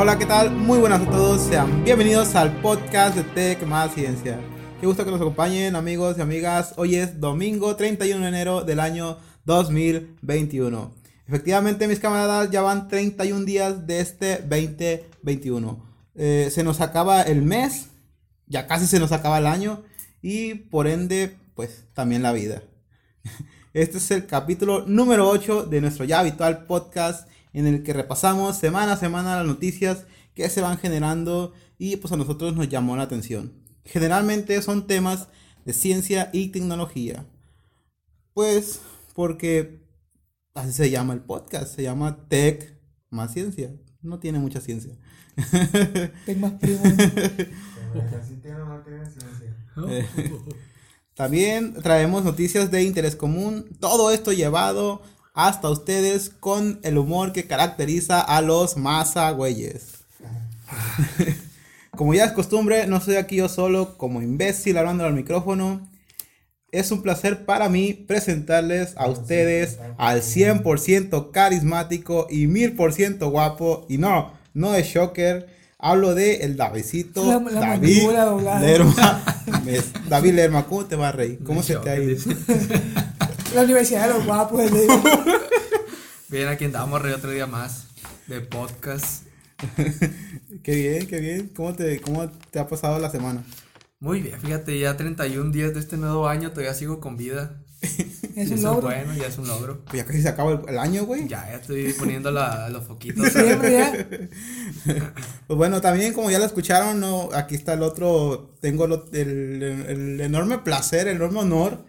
Hola, hola, ¿qué tal? Muy buenas a todos, sean bienvenidos al podcast de Tech Más Ciencia. Qué gusto que nos acompañen amigos y amigas. Hoy es domingo 31 de enero del año 2021. Efectivamente, mis camaradas, ya van 31 días de este 2021. Eh, se nos acaba el mes, ya casi se nos acaba el año y por ende, pues también la vida. Este es el capítulo número 8 de nuestro ya habitual podcast en el que repasamos semana a semana las noticias que se van generando y pues a nosotros nos llamó la atención. Generalmente son temas de ciencia y tecnología. Pues porque así se llama el podcast, se llama Tech más ciencia. No tiene mucha ciencia. Tech más primo. Eh, También traemos noticias de interés común. Todo esto llevado hasta ustedes con el humor que caracteriza a los mazagüeyes. Como ya es costumbre, no soy aquí yo solo como imbécil hablando al micrófono. Es un placer para mí presentarles a ustedes al 100% carismático y 1000% guapo. Y no, no de Shocker. Hablo de el Davidcito. La- la David. Lerma. David Lerma, ¿cómo te va a reír? ¿Cómo se te ha ido? La Universidad de los Guapos. le digo. Bien, aquí andamos re otro día más de podcast. Qué bien, qué bien. ¿Cómo te, cómo te ha pasado la semana? Muy bien, fíjate, ya 31 días de este nuevo año, todavía sigo con vida. Es Eso un logro. bueno, ya es un logro. Pues ya casi se acaba el, el año, güey. Ya, ya estoy poniendo la- los foquitos. Siempre ya. Pues bueno, también como ya lo escucharon, no, aquí está el otro, tengo lo- el, el enorme placer, el enorme honor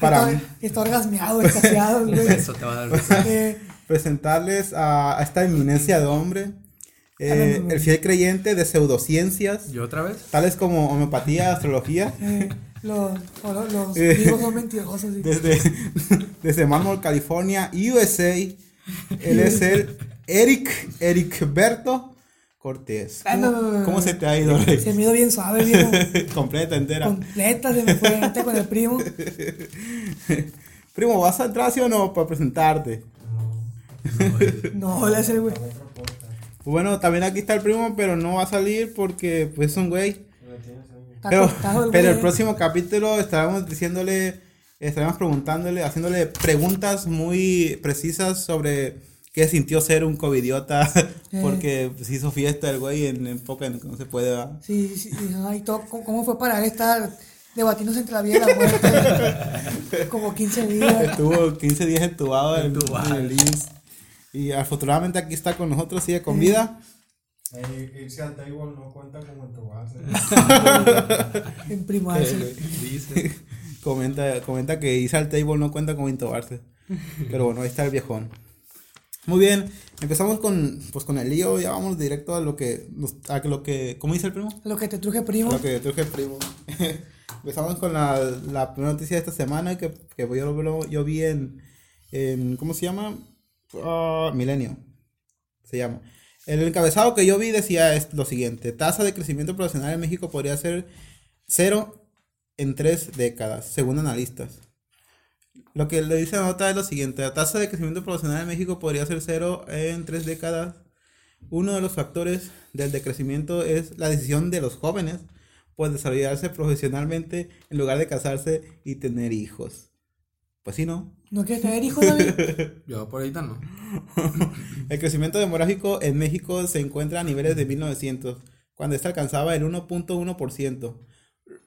para Está, está orgasmeado, extasiado, güey. beso te va a dar beso. Eh, presentarles a, a esta eminencia de hombre, eh, el fiel creyente de pseudociencias, ¿Yo otra vez? tales como homeopatía, astrología, eh, los, los Eh. vivos son mentirosos. sí. desde, desde Mármol, California, USA. Él es el Eric, Eric Berto Cortés. Ah, no, no, no, no. ¿Cómo se te ha ido? Se me dio bien suave, viejo. Completa, entera. Completa se me fue este con el primo. Primo, ¿vas a entrar sí o no para presentarte? No, le hace, güey. Podcast. Pues bueno, también aquí está el primo, pero no va a salir porque pues es un güey. No Pero, el güey. el próximo capítulo estaremos diciéndole, estaremos preguntándole, haciéndole preguntas muy precisas sobre qué sintió ser un covidiota, porque pues, hizo fiesta el güey en época en que no se puede. ¿verdad? Sí, sí, sí, ay, todo, ¿cómo, cómo fue para él estar debatiéndose entre la vida y la muerte? Como 15 días. Estuvo 15 días entubado en, el IMSS. Y afortunadamente aquí está con nosotros, sigue con vida. Eh, irse al table no cuenta como en tu base. En primaria. Dice. Comenta, comenta que irse al table no cuenta como intubarse. Pero bueno, ahí está el viejón. Muy bien, empezamos con, pues, con el lío, ya vamos directo a lo que, a lo que, ¿cómo dice el primo? Lo que te truje, primo. lo que truje el primo. empezamos con la, la primera noticia de esta semana que, que yo, lo- yo vi en, en, ¿cómo se llama? Ah, Milenio, se llama. El encabezado que yo vi decía es lo siguiente, tasa de crecimiento profesional en México podría ser cero en tres décadas, según analistas. Lo que le dice la nota es lo siguiente, la tasa de crecimiento profesional en México podría ser cero en tres décadas. Uno de los factores del decrecimiento es la decisión de los jóvenes por desarrollarse profesionalmente en lugar de casarse y tener hijos. Pues sí, ¿no? ¿No quieres tener hijos, David? Yo por ahorita no. El crecimiento demográfico en México se encuentra a niveles de 1900, cuando este alcanzaba el 1.1%.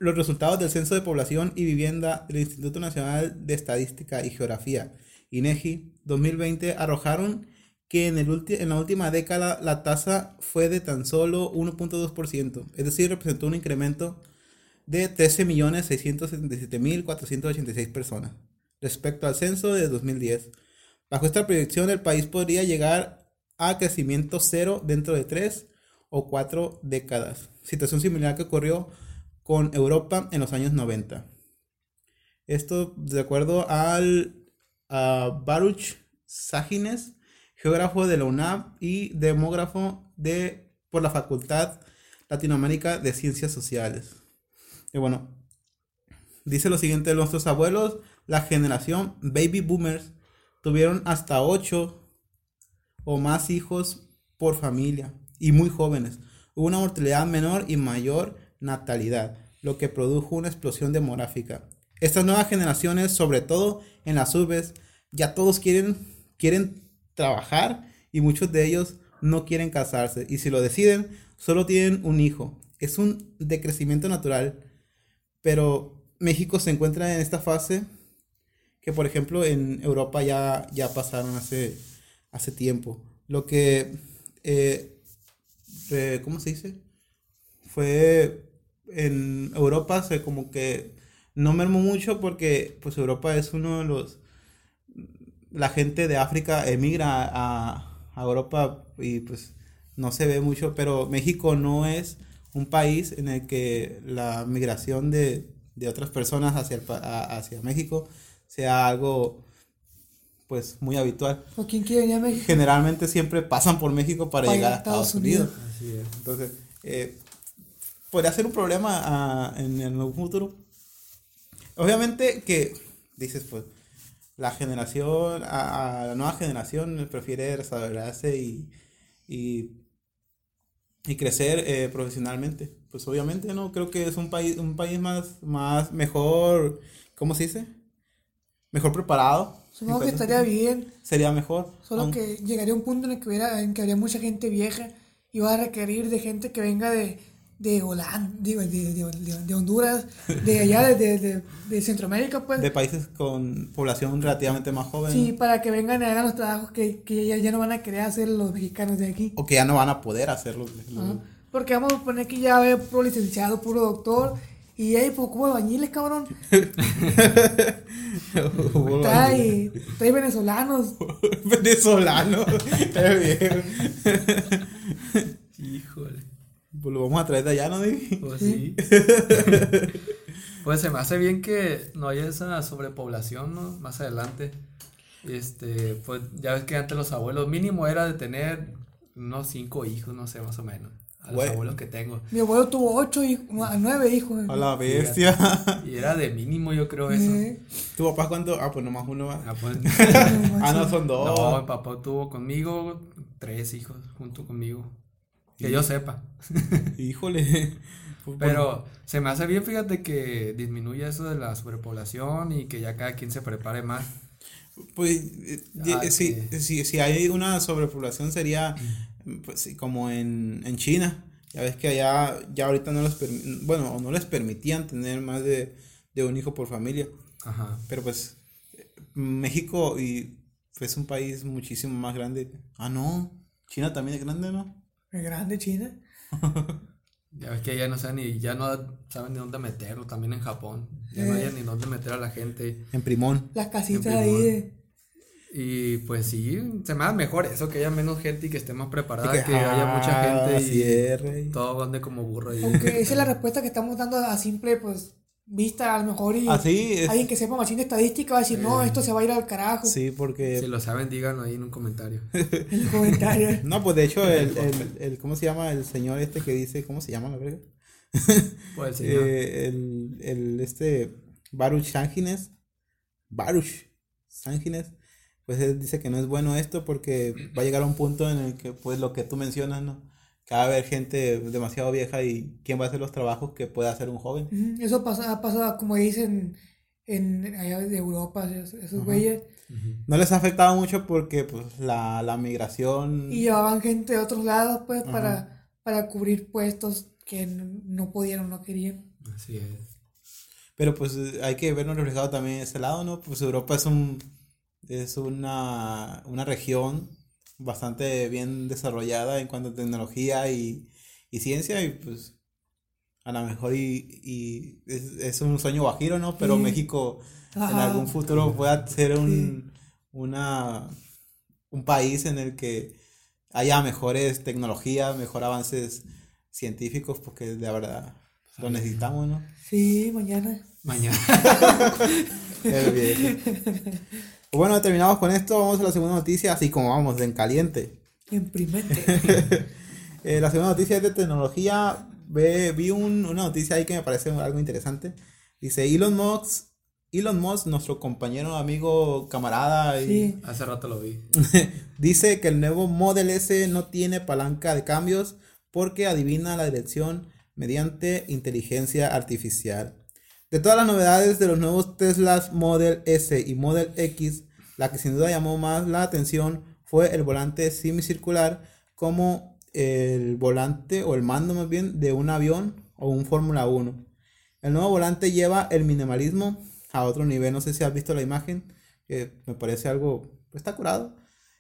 Los resultados del Censo de Población y Vivienda del Instituto Nacional de Estadística y Geografía, INEGI, 2020, arrojaron que en, la última década la tasa fue de tan solo 1.2%, es decir, representó un incremento de 13.677.486 personas respecto al censo de 2010. Bajo esta proyección, el país podría llegar a crecimiento cero dentro de tres o cuatro décadas. Situación similar que ocurrió con Europa en los años 90. Esto de acuerdo al a Baruch Sagines, geógrafo de la UNAM y demógrafo de, por la Facultad Latinoamérica de Ciencias Sociales. Y bueno, dice lo siguiente, nuestros abuelos, la generación baby boomers, tuvieron hasta 8 o más hijos por familia y muy jóvenes. Hubo una mortalidad menor y mayor natalidad, lo que produjo una explosión demográfica. Estas nuevas generaciones, sobre todo en las urbes, ya todos quieren, quieren trabajar y muchos de ellos no quieren casarse. Y si lo deciden, solo tienen un hijo. Es un decrecimiento natural, pero México se encuentra en esta fase que, por ejemplo, en Europa ya, ya pasaron hace, hace tiempo. Lo que, eh, ¿cómo se dice? Fue en Europa se como que no mermó mucho porque pues Europa es uno de los la gente de África emigra a, a Europa y pues no se ve mucho, pero México no es un país en el que la migración de, de otras personas hacia, el pa- a- hacia México sea algo pues muy habitual. ¿O quién quiere venir a México? Generalmente siempre pasan por México para, Para llegar a Estados, Unidos. Así es. Entonces, eh, podría ser un problema ah, en, un futuro. Obviamente que, dices, pues, la generación, a, a la nueva generación prefiere desarrollarse y, y, y crecer eh, profesionalmente. Pues obviamente, ¿no? Creo que es un país, un país más, más mejor, ¿cómo se dice? Mejor preparado. Supongo que estaría bien, Sería mejor. solo que llegaría un punto en el que, hubiera, en que habría mucha gente vieja y va a requerir de gente que venga de, de Holanda, digo, de, de, de- de Honduras, de allá, de, de, Centroamérica, pues. de países con población relativamente más joven. Sí, para que vengan y hagan los trabajos que, que ya, ya no van a querer hacer los mexicanos de aquí. O que ya no van a poder hacerlo. Ajá. Porque vamos a poner que ya ve puro licenciado, puro doctor. Y ahí, pues, como albañiles, cabrón. Trae, trae venezolanos. Venezolano. Es bien. Híjole. Pues lo vamos a traer de allá, ¿no? Pues sí. pues se me hace bien que no haya esa sobrepoblación, ¿no? Más adelante. Este, pues ya ves que antes los abuelos mínimo era de tener unos cinco hijos, no sé, más o menos. A los abuelos que tengo. Mi abuelo tuvo ocho hijos, nueve hijos. A la bestia. Y era de mínimo, yo creo eso. Eh, ¿Tu papá cuánto? Ah, pues nomás uno va. Ah, pues, Ah, no, son dos. no, mi papá tuvo conmigo tres hijos junto conmigo. Que yo sepa. Híjole. Pues, Pero se me hace bien, fíjate, que disminuya eso de la sobrepoblación y que ya cada quien se prepare más. Pues eh, Ah, si, sí. si, si hay una sobrepoblación sería pues, sí, como en, en China. Ya ves que allá ya ahorita no les bueno, o no les permitían tener más de, de un hijo por familia. Ajá. Pero pues eh, México y es un país muchísimo más grande. Ah, no. China también es grande, ¿no? Es grande China. Ya ves que ya no saben ni, ya no saben ni dónde meterlo, también en Japón. Ya no Eh. hay ni dónde meter a la gente. En Primón. Las casitas ahí de. Y pues sí, se me da mejor eso, que haya menos gente y que esté más preparada, que, haya mucha ah, gente y cierre. todo ande como burro ahí. Aunque esa es la respuesta que estamos dando a simple, pues, vista a lo mejor. Y Así es. alguien que sepa más de estadística va a decir, no, esto se va a ir al carajo. Sí, porque... Si lo saben, díganlo ahí en un comentario. En los comentarios. No, pues de hecho, el, el, el- ¿cómo se llama? El señor este que dice, ¿cómo se llama la verga? Pues el señor. Eh, el, el, este, Baruch Sángines, Baruch Sángines, pues él dice que no es bueno esto porque va a llegar a un punto en el que, pues lo que tú mencionas, ¿no? Que va a haber gente demasiado vieja y quién va a hacer los trabajos que pueda hacer un joven. Eso pasa, ha pasado, como dicen en allá de Europa, esos, güeyes. No les ha afectado mucho porque, pues, la, la migración... Y llevaban gente de otros lados, pues, para, para cubrir puestos que no podían o no querían. Así es. Pero pues hay que vernos reflejado también ese lado, ¿no? Pues Europa es un es una, una región bastante bien desarrollada en cuanto a tecnología y, y ciencia y pues a lo mejor y, y es, es un sueño guajiro, ¿no? Pero Sí. México en Ajá. algún futuro pueda ser un, una, un país en el que haya mejores tecnologías, mejor avances científicos, porque de verdad lo necesitamos, ¿no? Sí, mañana. Mañana. Bien. Bueno, terminamos con esto. Vamos a la segunda noticia, así como vamos, en caliente. Imprimente. Eh, la segunda noticia es de tecnología. Ve, vi un- una noticia ahí que me parece algo interesante. Dice, Elon Musk Elon Musk, nuestro compañero, amigo, camarada, y Sí. Hace rato lo vi. dice que el nuevo Model S no tiene palanca de cambios porque adivina la dirección mediante inteligencia artificial. De todas las novedades de los nuevos Teslas Model S y Model X, la que sin duda llamó más la atención fue el volante semicircular como el volante o el mando más bien de un avión o un Fórmula 1. El nuevo volante lleva el minimalismo a otro nivel. No sé si has visto la imagen, que me parece algo, pues, está curado.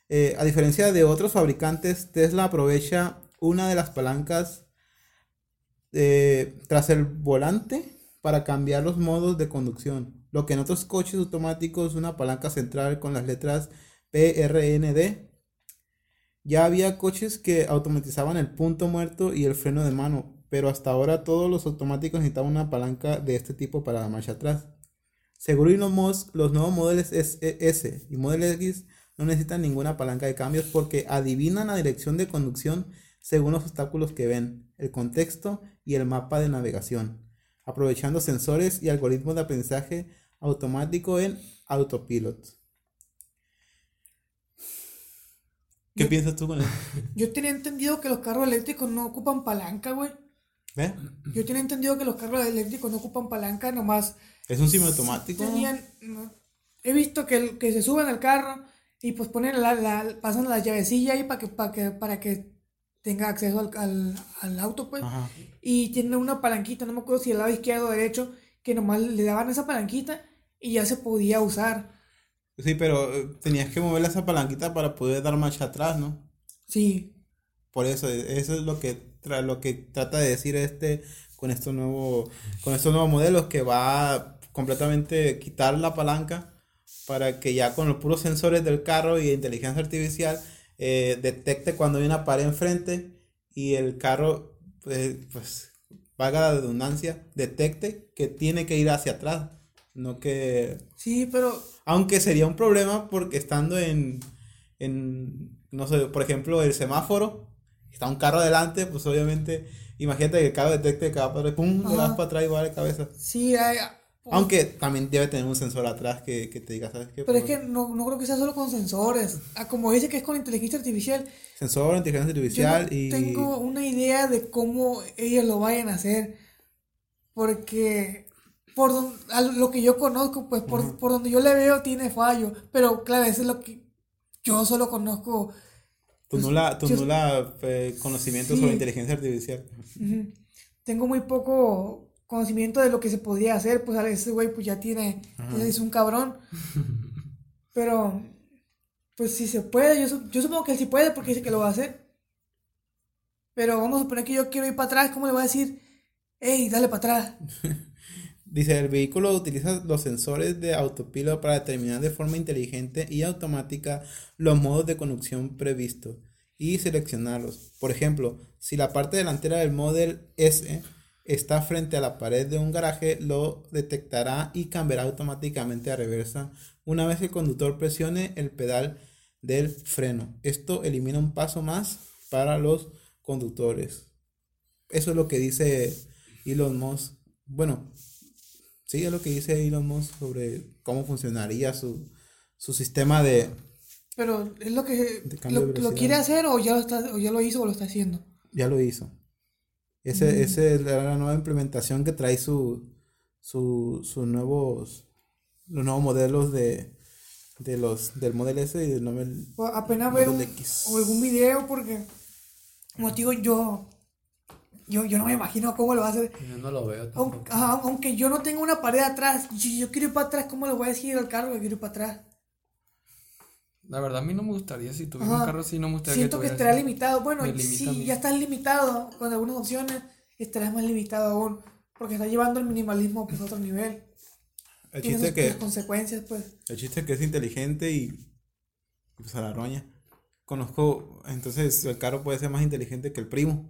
Eh, a diferencia de otros fabricantes, Tesla aprovecha una de las palancas eh, tras el volante para cambiar los modos de conducción. Lo que en otros coches automáticos es una palanca central con las letras PRND. Ya había coches que automatizaban el punto muerto y el freno de mano, pero hasta ahora todos los automáticos necesitaban una palanca de este tipo para la marcha atrás. Según Elon los nuevos modelos S S y Model X no necesitan ninguna palanca de cambios porque adivinan la dirección de conducción según los obstáculos que ven, el contexto y el mapa de navegación, aprovechando sensores y algoritmos de aprendizaje automático en autopilot. ¿Qué Yo- piensas tú con eso? Yo tenía entendido que los carros eléctricos no ocupan palanca, güey. ¿Ves? Yo tenía entendido que los carros eléctricos no ocupan palanca, nomás Es un semiautomático. tenían... no. He visto que, el- que se suben al carro y pues ponen la, la- pasan la llavecilla ahí para que, para que, para que tenga acceso al, al, al auto, pues. Ajá. Y tiene una palanquita, no me acuerdo si del lado izquierdo o derecho, que nomás le daban esa palanquita y ya se podía usar. Sí, pero eh, tenías que moverle esa palanquita para poder dar marcha atrás, ¿no? Sí, Por eso, e- eso es lo que, tra- lo que trata de decir este con estos nuevos, con estos nuevos modelos que va a completamente quitar la palanca para que ya con los puros sensores del carro y inteligencia artificial eh, detecte cuando hay una pared enfrente y el carro, pues, pues, valga la redundancia, detecte que tiene que ir hacia atrás, no que sí, pero aunque sería un problema porque estando en, en, no sé, por ejemplo, el semáforo, está un carro adelante, pues obviamente, imagínate que el carro detecte que va para atrás, pum, le das para atrás y va de cabeza. sí, hay, Aunque también debe tener un sensor atrás que, que te diga, ¿sabes qué? Pero es Pues, que no, no creo que sea solo con sensores. Ah, como dice que es con inteligencia artificial, Sensor, inteligencia yo no artificial y... tengo una idea de cómo ellos lo vayan a hacer. Porque por don- a lo que yo conozco, pues por, por donde yo le veo tiene fallo. Pero claro, eso es lo que yo solo conozco. Tu pues, nula, tu yo- nula eh, conocimiento Sí. sobre inteligencia artificial. Tengo muy poco conocimiento de lo que se podría hacer. Pues a ese güey pues ya tiene, Ajá. es un cabrón. Pero, pues si se puede, yo, su- yo supongo que sí puede porque dice que lo va a hacer. Pero vamos a suponer que yo quiero ir para atrás, ¿cómo le voy a decir? Ey, dale para atrás. Dice, el vehículo utiliza los sensores de autopilot para determinar de forma inteligente y automática los modos de conducción previstos y seleccionarlos. Por ejemplo, si la parte delantera del Model S está frente a la pared de un garaje, lo detectará y cambiará automáticamente a reversa una vez que el conductor presione el pedal del freno. Esto elimina un paso más para los conductores. Eso es lo que dice Elon Musk. Bueno, Sí, es lo que dice Elon Musk sobre cómo funcionaría su, su sistema de... Pero es lo que lo, lo quiere hacer o ya lo está, o ya lo hizo o lo está haciendo. Ya lo hizo. Ese, ese es la, nueva implementación que trae su, su, sus nuevos, los nuevos modelos de, de los, del Model S y del Model... O apenas ver un, o algún video porque, como te digo, yo, yo, yo no me imagino cómo lo va a hacer. Yo no lo veo tampoco. ajá, aunque yo no tenga una pared atrás, yo, yo quiero ir para atrás, ¿cómo le voy a decir al carro que quiero ir para atrás? La verdad, a mí no me gustaría. Si tuviera Ajá. un carro así, no me gustaría Siento que estará eso. limitado. Bueno, si ya estás limitado con algunas opciones, estarás más limitado aún. Porque está llevando el minimalismo pues, a otro nivel. El Tiene chiste que, consecuencias, pues. el chiste que es inteligente y pues a la roña. Conozco, entonces el carro puede ser más inteligente que el primo.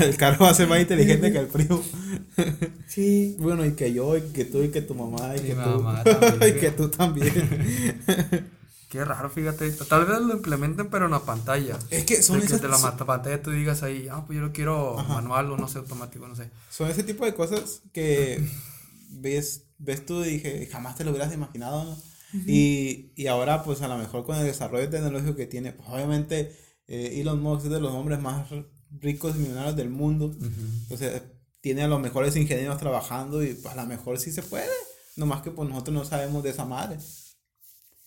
El carro va a ser más inteligente que el primo. Sí. Bueno, y que yo, y que tú, y que tu mamá, y Mi que mamá tú. también. y que tú también. Qué raro, fíjate. Tal vez lo implementen, pero en la pantalla. Es que son de, que esas- de la mata- pantalla tú digas ahí, ah, pues yo lo quiero Ajá. manual o no sé, automático, no sé. Son ese tipo de cosas que ves, ves tú y dije, jamás te lo hubieras imaginado, ¿no? y, y ahora, pues a lo mejor con el desarrollo tecnológico que tiene, pues obviamente eh, Elon Musk es de los hombres más ricos y millonarios del mundo. Entonces, tiene a los mejores ingenieros trabajando y pues a lo mejor sí se puede. Nomás que pues nosotros no sabemos de esa madre.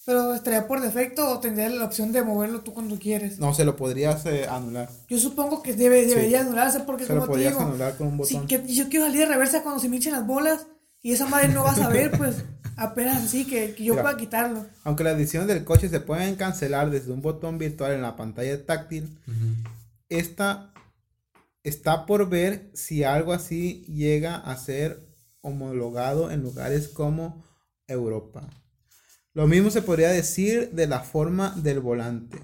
Pero estaría por defecto o tendría la opción de moverlo tú cuando quieres. No, se lo podrías eh, anular. Yo supongo que debe, Sí. debería anularse porque Se lo como te podrías digo, anular con un si botón. que yo quiero salir de reversa cuando se me hinchen las bolas y esa madre no va a saber, pues apenas así que, que yo Mira. pueda quitarlo. Aunque las ediciones del coche se pueden cancelar desde un botón virtual en la pantalla táctil, esta está por ver si algo así llega a ser homologado en lugares como Europa. Lo mismo se podría decir de la forma del volante.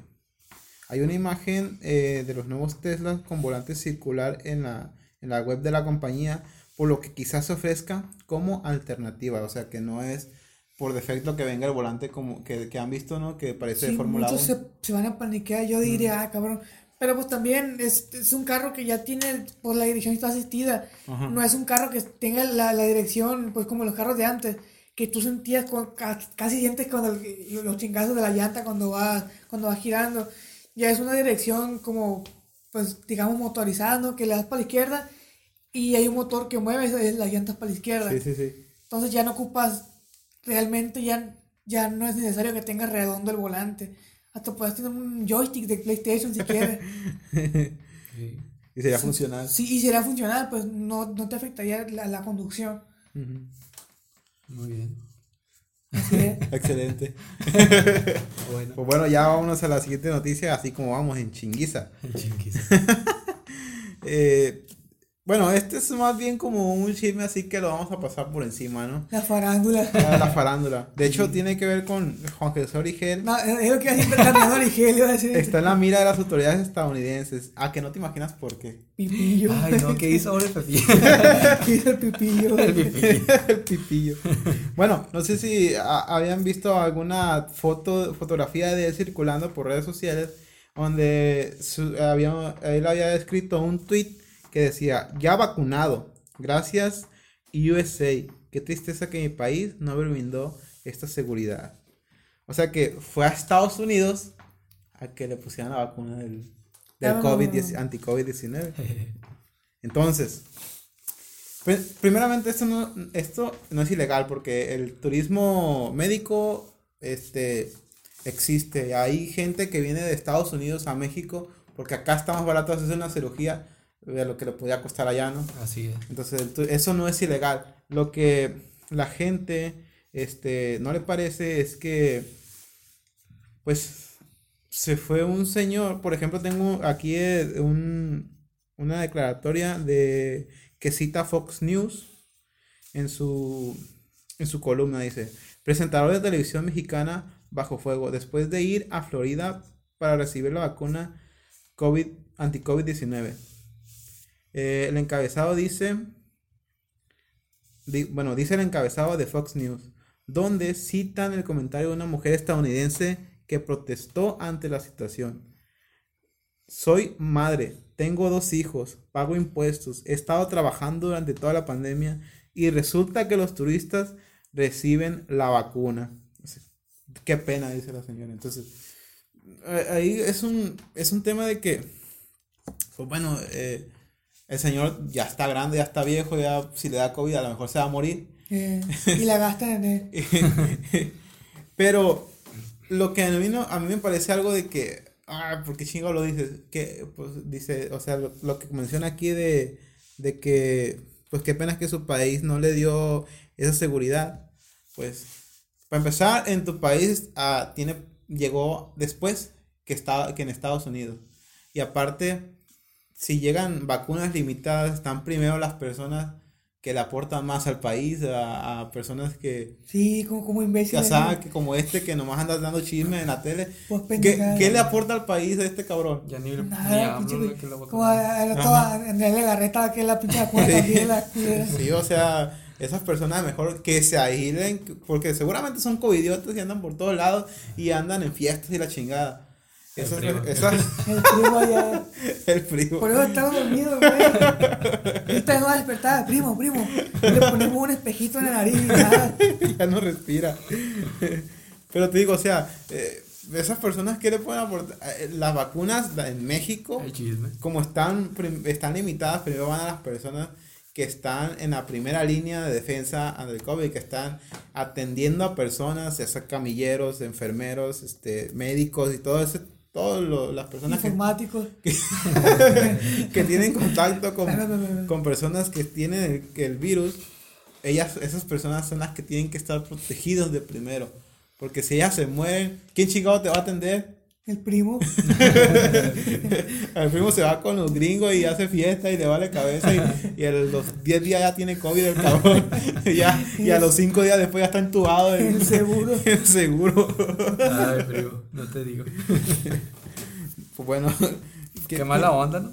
Hay una imagen eh, de los nuevos Tesla con volante circular en la, en la web de la compañía, por lo que quizás se ofrezca como alternativa, o sea que no es por defecto que venga el volante como que, que han visto, ¿no? Que parece de Sí, Fórmula 1. muchos se, se van a paniquear, yo diría, ah, cabrón. Pero pues también es, es un carro que ya tiene, pues la dirección está asistida. Ajá. No es un carro que tenga la, la dirección, pues como los carros de antes, que tú sentías, con, ca- casi sientes con el- los chingazos de la llanta cuando va, cuando va girando. Ya es una dirección como, pues digamos, motorizada, ¿no? Que le das para la izquierda y hay un motor que mueve las llantas para la izquierda. Sí, sí, sí. Entonces ya no ocupas, realmente ya, ya no es necesario que tengas redondo el volante. Hasta puedes tener un joystick de PlayStation si quieres. Sí. Y sería funcional. Sí, y será funcional, pues no, no te afectaría la, la conducción. Muy bien. Así es. Excelente. Bueno. Pues bueno, ya vámonos a la siguiente noticia, así como vamos en chinguiza. Chinguis. Eh, bueno, este es más bien como un chisme, así que lo vamos a pasar por encima, ¿no? La farándula. Ah, La farándula. De hecho, tiene que ver con Juan Jesús Origel. No, es lo que iba a decir Fernando Origel, iba a decir. Está en la mira de las autoridades estadounidenses. Ah, que no te imaginas por qué. Pipillo. Ay, no, ¿qué hizo ahora el Pepillo? ¿Qué hizo el pipillo? El pipillo. Bueno, no sé si a- habían visto alguna foto, fotografía de él circulando por redes sociales donde su- había, él había escrito un tweet que decía, ya vacunado, gracias USA, qué tristeza que mi país no me brindó esta seguridad. O sea que fue a Estados Unidos a que le pusieran la vacuna del, del Ah. COVID, anti-COVID-19. Entonces, Pri- Primeramente, esto no, esto no es ilegal porque el turismo médico este, existe. Hay gente que viene de Estados Unidos a México porque acá está más barato hacerse una cirugía de lo que le podía costar allá, ¿no? Así es. Entonces, eso no es ilegal. Lo que la gente este, no le parece es que, pues, se fue un señor, por ejemplo, tengo aquí eh, un, una declaratoria de que cita Fox News en su, en su columna, dice, presentador de televisión mexicana bajo fuego, después de ir a Florida para recibir la vacuna COVID, anti-COVID-19. Eh, el encabezado dice, di- bueno, dice el encabezado de Fox News, donde citan el comentario de una mujer estadounidense que protestó ante la situación. Soy madre, tengo dos hijos, pago impuestos, he estado trabajando durante toda la pandemia y resulta que los turistas reciben la vacuna. Qué pena, dice la señora. Entonces, ahí es un, es un tema de que, pues bueno, eh, el señor ya está grande, ya está viejo, ya si le da COVID a lo mejor se va a morir. Eh, y la gastan en él. Pero lo que a mí, no- a mí me parece algo de que, ah, porque chingo lo dices, que, pues dice, o sea, lo, lo que menciona aquí de, de que, pues qué pena que su país no le dio esa seguridad. Pues, para empezar, en tu país ah, tiene, llegó después que, estaba, que en Estados Unidos. Y aparte, si llegan vacunas limitadas, están primero las personas que le aportan más al país, a, a personas que, Sí, como, como imbécil. o sea, que como este que nomás anda dando chisme en la tele. Pues ¿Qué, qué le aporta al país a este cabrón? Ya ni, ni Nada, hablo, pinche güey, güey. que lo Como comer. a, a la toda, Legarreta, que es la pinche vacuna. Sí, o sea, esas personas mejor que se aíslen, porque seguramente son covidiotas y andan por todos lados y andan en fiestas y la chingada. El Eso, primo. eso- El primo allá. el primo. Por eso estaba dormido, güey. Ahorita no va a despertar, primo, primo. Le ponemos un espejito en la nariz y nada. ya no respira. Pero te digo, o sea, eh, esas personas que le pueden aportar, eh, las vacunas en México, como están, están limitadas, primero van a las personas que están en la primera línea de defensa ante el COVID, que están atendiendo a personas, ya sea camilleros, enfermeros, este, médicos y todo ese, todas las personas que, tienen contacto con, con personas que tienen el, virus, ellas, esas personas son las que tienen que estar protegidos de primero. Porque si ellas se mueren, ¿quién chingado te va a atender? El primo. El primo se va con los gringos y hace fiesta y le vale cabeza y, y a los 10 días ya tiene COVID el cabrón. y, ya, y a los 5 días después ya está entubado en El seguro. en seguro. Ay, primo, no te digo. Pues bueno. Qué mala onda, ¿no?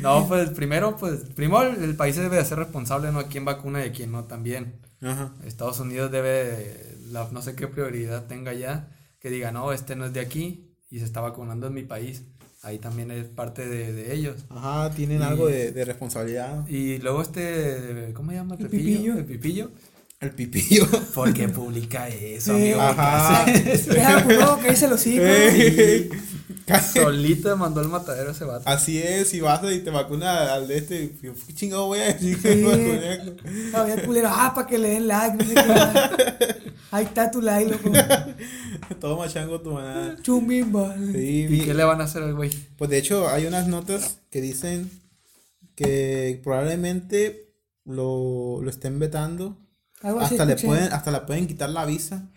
No, pues primero, pues, primero el, el país debe de ser responsable, ¿no? A quién vacuna y a quién no también. Ajá. Estados Unidos debe, la, no sé qué prioridad tenga ya, que diga, no, este no es de aquí y se está vacunando en mi país. Ahí también es parte de, de ellos. Ajá, tienen Y- algo de, de responsabilidad. Y luego este, ¿cómo se llama? El Pepillo. Pipillo. El pipillo. El pipillo. ¿Por qué publica eso, amigo? Ajá. No, que dice los hijos. Solito mandó el matadero ese vato. Así es, si vas y te vacunas al de este, yo, ¿qué chingado voy a decir? que Sí. me vacuné? Culero. Ah, para que le den like. No sé qué. Ahí está tu like, loco. Todo machango tu manada. Chumbimba. Sí, ¿Y qué le van a hacer al güey? Pues de hecho hay unas notas que dicen que probablemente lo, lo estén vetando. Algo así Hasta le escuché. pueden, hasta le pueden quitar la visa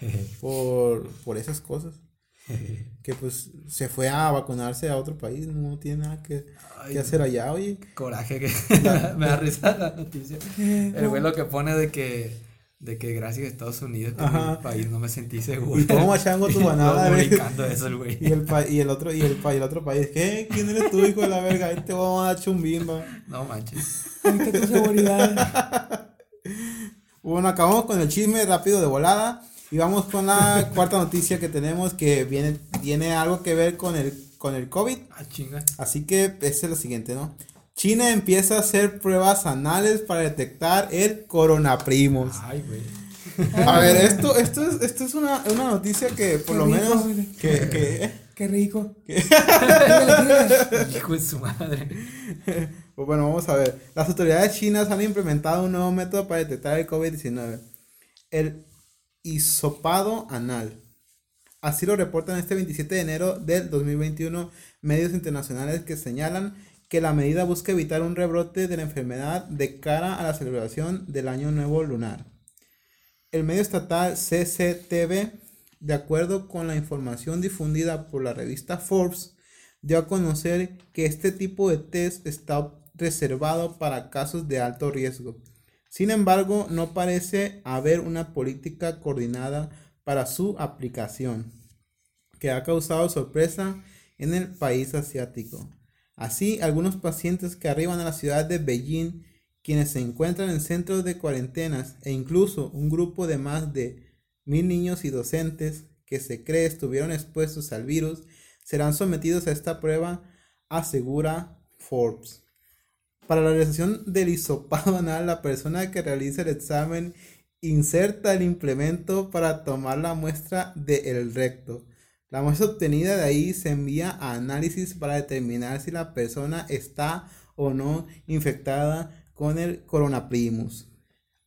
por, por esas cosas. Que pues se fue a vacunarse a otro país, no tiene nada que, Ay, que hacer allá, oye. Coraje que me da risa la noticia. El güey lo que pone de que de que gracias a Estados Unidos que en Ajá. mi país no me sentí seguro. Y todo machango tu manada, Luego güey. eso el güey. Y el, pa- y el otro, y el, pa- y el otro país, ¿qué? ¿Quién eres tú, hijo de la verga? Ahí te voy a dar chumbimba. No manches. Tu seguridad. Bueno, acabamos con el chisme rápido de volada y vamos con la cuarta noticia que tenemos que viene, tiene algo que ver con el, con el COVID. Ah, chinga. Así que es la siguiente, ¿no? China empieza a hacer pruebas anales para detectar el coronaprimos. Ay, güey. A ver, esto, esto es, esto es una, una noticia que por Qué lo rico, menos güey. que, que Qué rico. Hijo de su madre. Pues bueno, vamos a ver. Las autoridades chinas han implementado un nuevo método para detectar el COVID-19. El hisopado anal. Así lo reportan este 27 de enero del 2021 medios internacionales que señalan que la medida busca evitar un rebrote de la enfermedad de cara a la celebración del Año Nuevo Lunar. El medio estatal CCTV, de acuerdo con la información difundida por la revista Forbes, dio a conocer que este tipo de test está reservado para casos de alto riesgo. Sin embargo, no parece haber una política coordinada para su aplicación, que ha causado sorpresa en el país asiático. Así, algunos pacientes que arriban a la ciudad de Beijing, quienes se encuentran en centros de cuarentenas, e incluso un grupo de más de mil niños y docentes que se cree estuvieron expuestos al virus, serán sometidos a esta prueba, asegura Forbes. Para la realización del hisopado anal, la persona que realiza el examen inserta el implemento para tomar la muestra del recto. La muestra obtenida de ahí se envía a análisis para determinar si la persona está o no infectada con el coronavirus.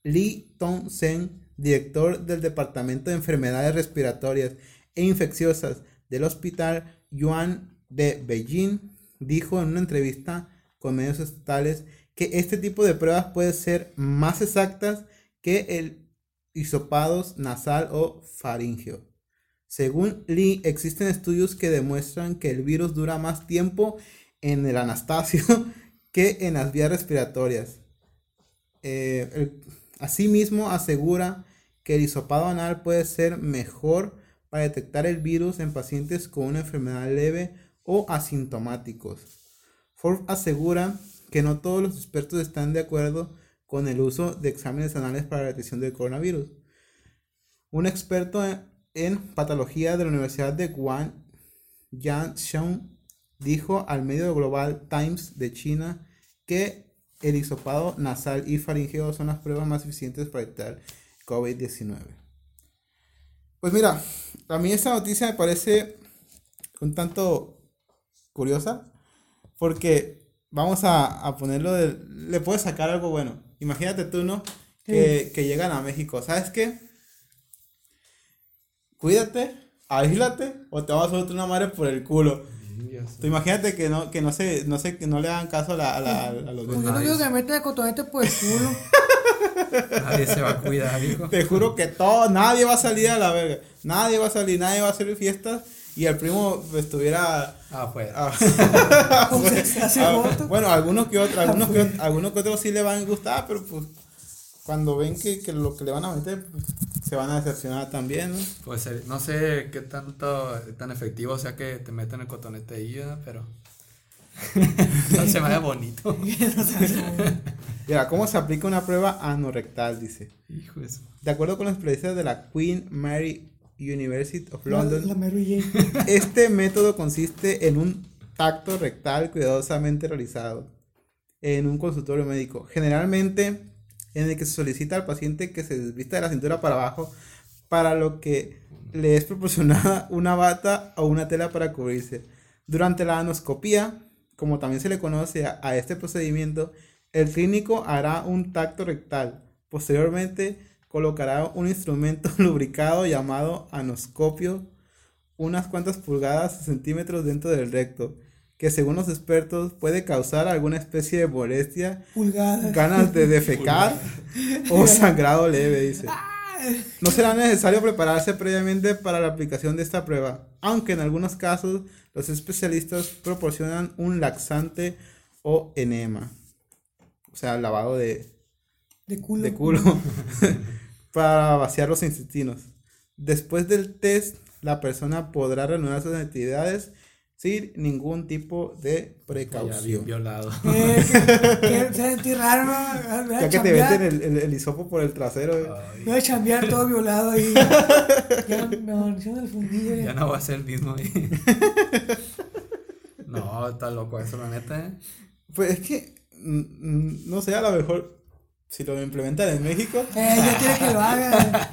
Lee Tong-sen, director del Departamento de Enfermedades Respiratorias e Infecciosas del Hospital Yuan de Beijing, dijo en una entrevista con medios estatales que este tipo de pruebas pueden ser más exactas que el hisopados nasal o faringeo. Según Lee, existen estudios que demuestran que el virus dura más tiempo en el anastasio que en las vías respiratorias. Eh, asimismo, asegura que el hisopado anal puede ser mejor para detectar el virus en pacientes con una enfermedad leve o asintomáticos. Forbes asegura que no todos los expertos están de acuerdo con el uso de exámenes anales para la detección del coronavirus. Un experto en, patología de la Universidad de Guan, Yan Xiong, dijo al medio Global Times de China que el hisopado nasal y faringeo son las pruebas más eficientes para detectar COVID-19. Pues mira, a mí esta noticia me parece un tanto curiosa porque vamos a, a ponerlo de... Le puedes sacar algo bueno. Imagínate tú, ¿no? Que, que llegan a México. ¿Sabes qué? Cuídate, aíslate o te vas a soltar una madre por el culo. Tú imagínate que no, que no se, no sé, que no le hagan caso a, la, a, la- a los Pues yo demás. no digo que me meten el cotonete por el culo. Nadie se va a cuidar, hijo. Te juro que todo, nadie va a salir a la verga. Nadie va a salir, nadie va a hacer fiestas. Y el primo estuviera. Ah, pues. ah, hace ah, bueno, algunos que otros, algunos que, ot- algunos que otros sí le van a gustar, pero pues cuando ven que, que lo que le van a meter, pues, se van a decepcionar también, ¿no? Pues eh, no sé qué tanto, tan efectivo sea que te metan el cotonete ahí, ¿verdad? pero. no se me ve bonito. Mira, ¿cómo se aplica una prueba anorrectal? Dice. Hijo de su- De acuerdo con los especialistas de la Queen Mary University of London, la. Este método consiste en un tacto rectal cuidadosamente realizado en un consultorio médico, generalmente en el que se solicita al paciente que se desvista de la cintura para abajo, para lo que le es proporcionada una bata o una tela para cubrirse. Durante la anoscopía, como también se le conoce a, a este procedimiento, el clínico hará un tacto rectal. Posteriormente, colocará un instrumento lubricado llamado anoscopio unas cuantas pulgadas o centímetros dentro del recto, que según los expertos puede causar alguna especie de molestia, ganas de defecar o sangrado leve, dice. No será necesario prepararse previamente para la aplicación de esta prueba, aunque en algunos casos los especialistas proporcionan un laxante o enema, o sea, lavado de, De culo. de culo para vaciar los intestinos. Después del test, la persona podrá reanudar sus actividades sin ningún tipo de Ya bien precaución. violado. Eh, que, que se sentí raro, ¿no? Voy a Ya que te meten el, el, el hisopo por el trasero. eh. Ay, voy a chambear todo violado ahí. Ya me el fundillo. ya no va a ser el mismo. ahí. no, está loco eso, la neta. ¿eh? Pues es que, mm, mm, no sé, a lo mejor si lo implementan en México, Eh, ya quiere que lo haga.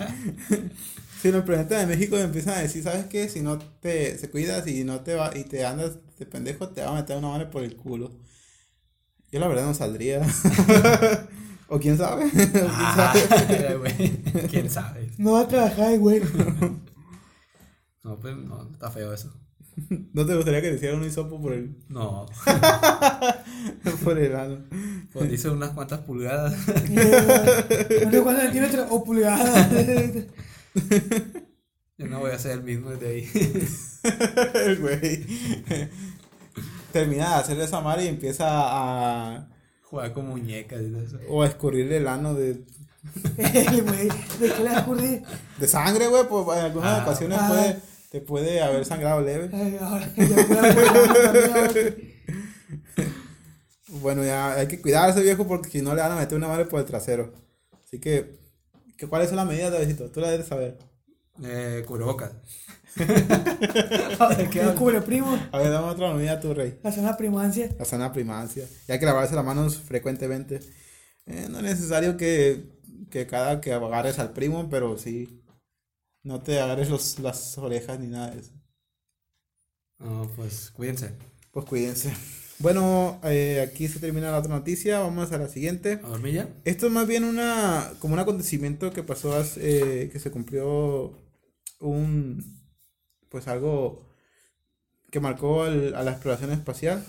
si lo implementan en México empiezan a decir, ¿sabes qué? Si no te se cuidas y no te va y te andas de pendejo, te va a meter una mano por el culo. Yo la verdad no saldría. o quién sabe. O quién Ah, sabe. ¿Quién sabe? No va a trabajar, güey. No, pues no, está feo eso. ¿No te gustaría que le hicieran un hisopo por el, No, por el ano? pues dice unas cuantas pulgadas. No sé cuántos centímetros o pulgadas. Yo no voy a ser el mismo desde ahí. el güey. Termina de hacer esa madre y empieza a. Jugar con muñecas y eso. O a escurrirle el ano de, El güey, ¿de qué le va a ocurrir? de sangre, güey. Pues en algunas Ah. ocasiones Ah. puede, te puede haber sangrado leve. Ay, ahora que ya voy a también, ahora. Bueno, ya hay que cuidarse, viejo, porque si no le van a meter una madre por el trasero. Así que, ¿qué, ¿cuáles son las medidas, Davidito? Tú la debes saber. Eh, cubrebocas. El cubre primo, A ver, dame otra medida tu rey. la zona primancia. La sana primacia. Y hay que lavarse las manos frecuentemente. Eh, no es necesario que, que cada que agarres al primo, pero sí. No te agarres los, las orejas ni nada de eso. No, pues cuídense. Pues cuídense. Bueno, eh, aquí se termina la otra noticia. Vamos a la siguiente. ¿A dormir ya? Esto es más bien una, como un acontecimiento que pasó hace, eh, que se cumplió un, pues algo que marcó al- a la exploración espacial.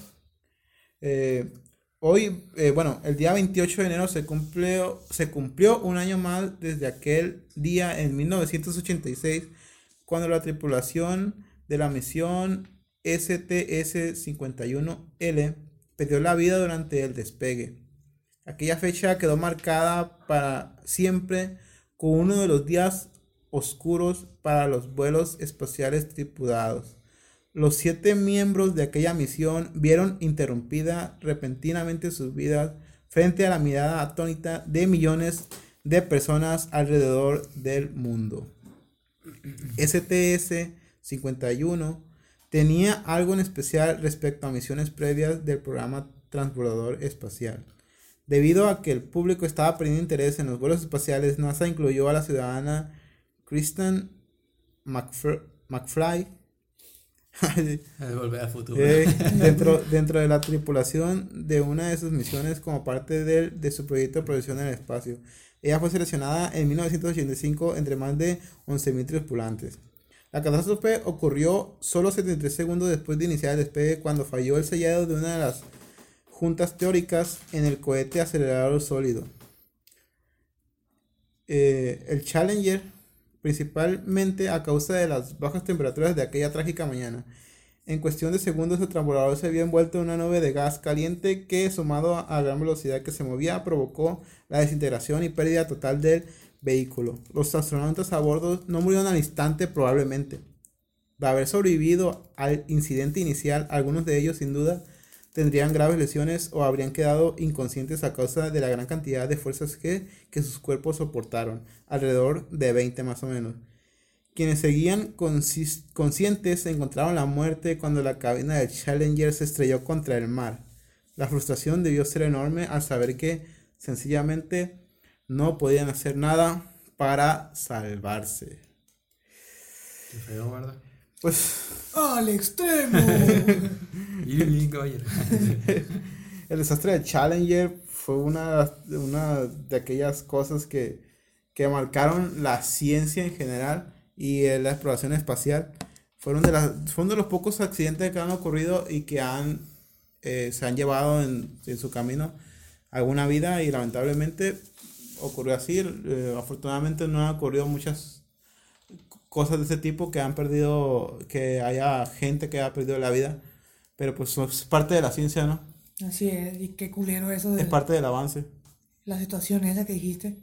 Eh, hoy, eh, bueno, el día 28 de enero se cumplió, se cumplió un año más desde aquel día en 1986, cuando la tripulación de la misión STS-51L perdió la vida durante el despegue. Aquella fecha quedó marcada para siempre con uno de los días oscuros para los vuelos espaciales tripulados. Los siete miembros de aquella misión vieron interrumpida repentinamente sus vidas frente a la mirada atónita de millones de personas alrededor del mundo. STS-51 tenía algo en especial respecto a misiones previas del programa transbordador espacial. Debido a que el público estaba perdiendo interés en los vuelos espaciales, NASA incluyó a la ciudadana Kristen McFly De volver al futuro. eh, dentro, dentro de la tripulación de una de sus misiones como parte del- de su proyecto de producción en el espacio. Ella fue seleccionada en 1985 entre más de 11.000 tripulantes. La catástrofe ocurrió solo 73 segundos después de iniciar el despegue cuando falló el sellado de una de las juntas teóricas en el cohete acelerador sólido. Eh, el Challenger, principalmente a causa de las bajas temperaturas de aquella trágica mañana. En cuestión de segundos, el transbordador se vio envuelto en una nube de gas caliente que, sumado a la gran velocidad que se movía, provocó la desintegración y pérdida total del vehículo. Los astronautas a bordo no murieron al instante probablemente. De haber sobrevivido al incidente inicial, algunos de ellos sin duda tendrían graves lesiones o habrían quedado inconscientes a causa de la gran cantidad de fuerzas que, sus cuerpos soportaron, alrededor de 20 más o menos. Quienes seguían conscientes encontraron la muerte cuando la cabina del Challenger se estrelló contra el mar. La frustración debió ser enorme al saber que sencillamente no podían hacer nada para salvarse. Qué. Pues ¡Al extremo! Y bien, caballero. el desastre del Challenger fue una, una de aquellas cosas que, que marcaron la ciencia en general y eh, la exploración espacial. Fueron de, las, fueron de los pocos accidentes que han ocurrido y que han, eh, se han llevado en, en su camino alguna vida y lamentablemente ocurrió así. Eh, afortunadamente no han ocurrido muchas cosas de ese tipo que han perdido, que haya gente que ha perdido la vida, pero pues es parte de la ciencia, ¿no? Así es, y qué culero eso de Es parte del avance. la situación esa que dijiste.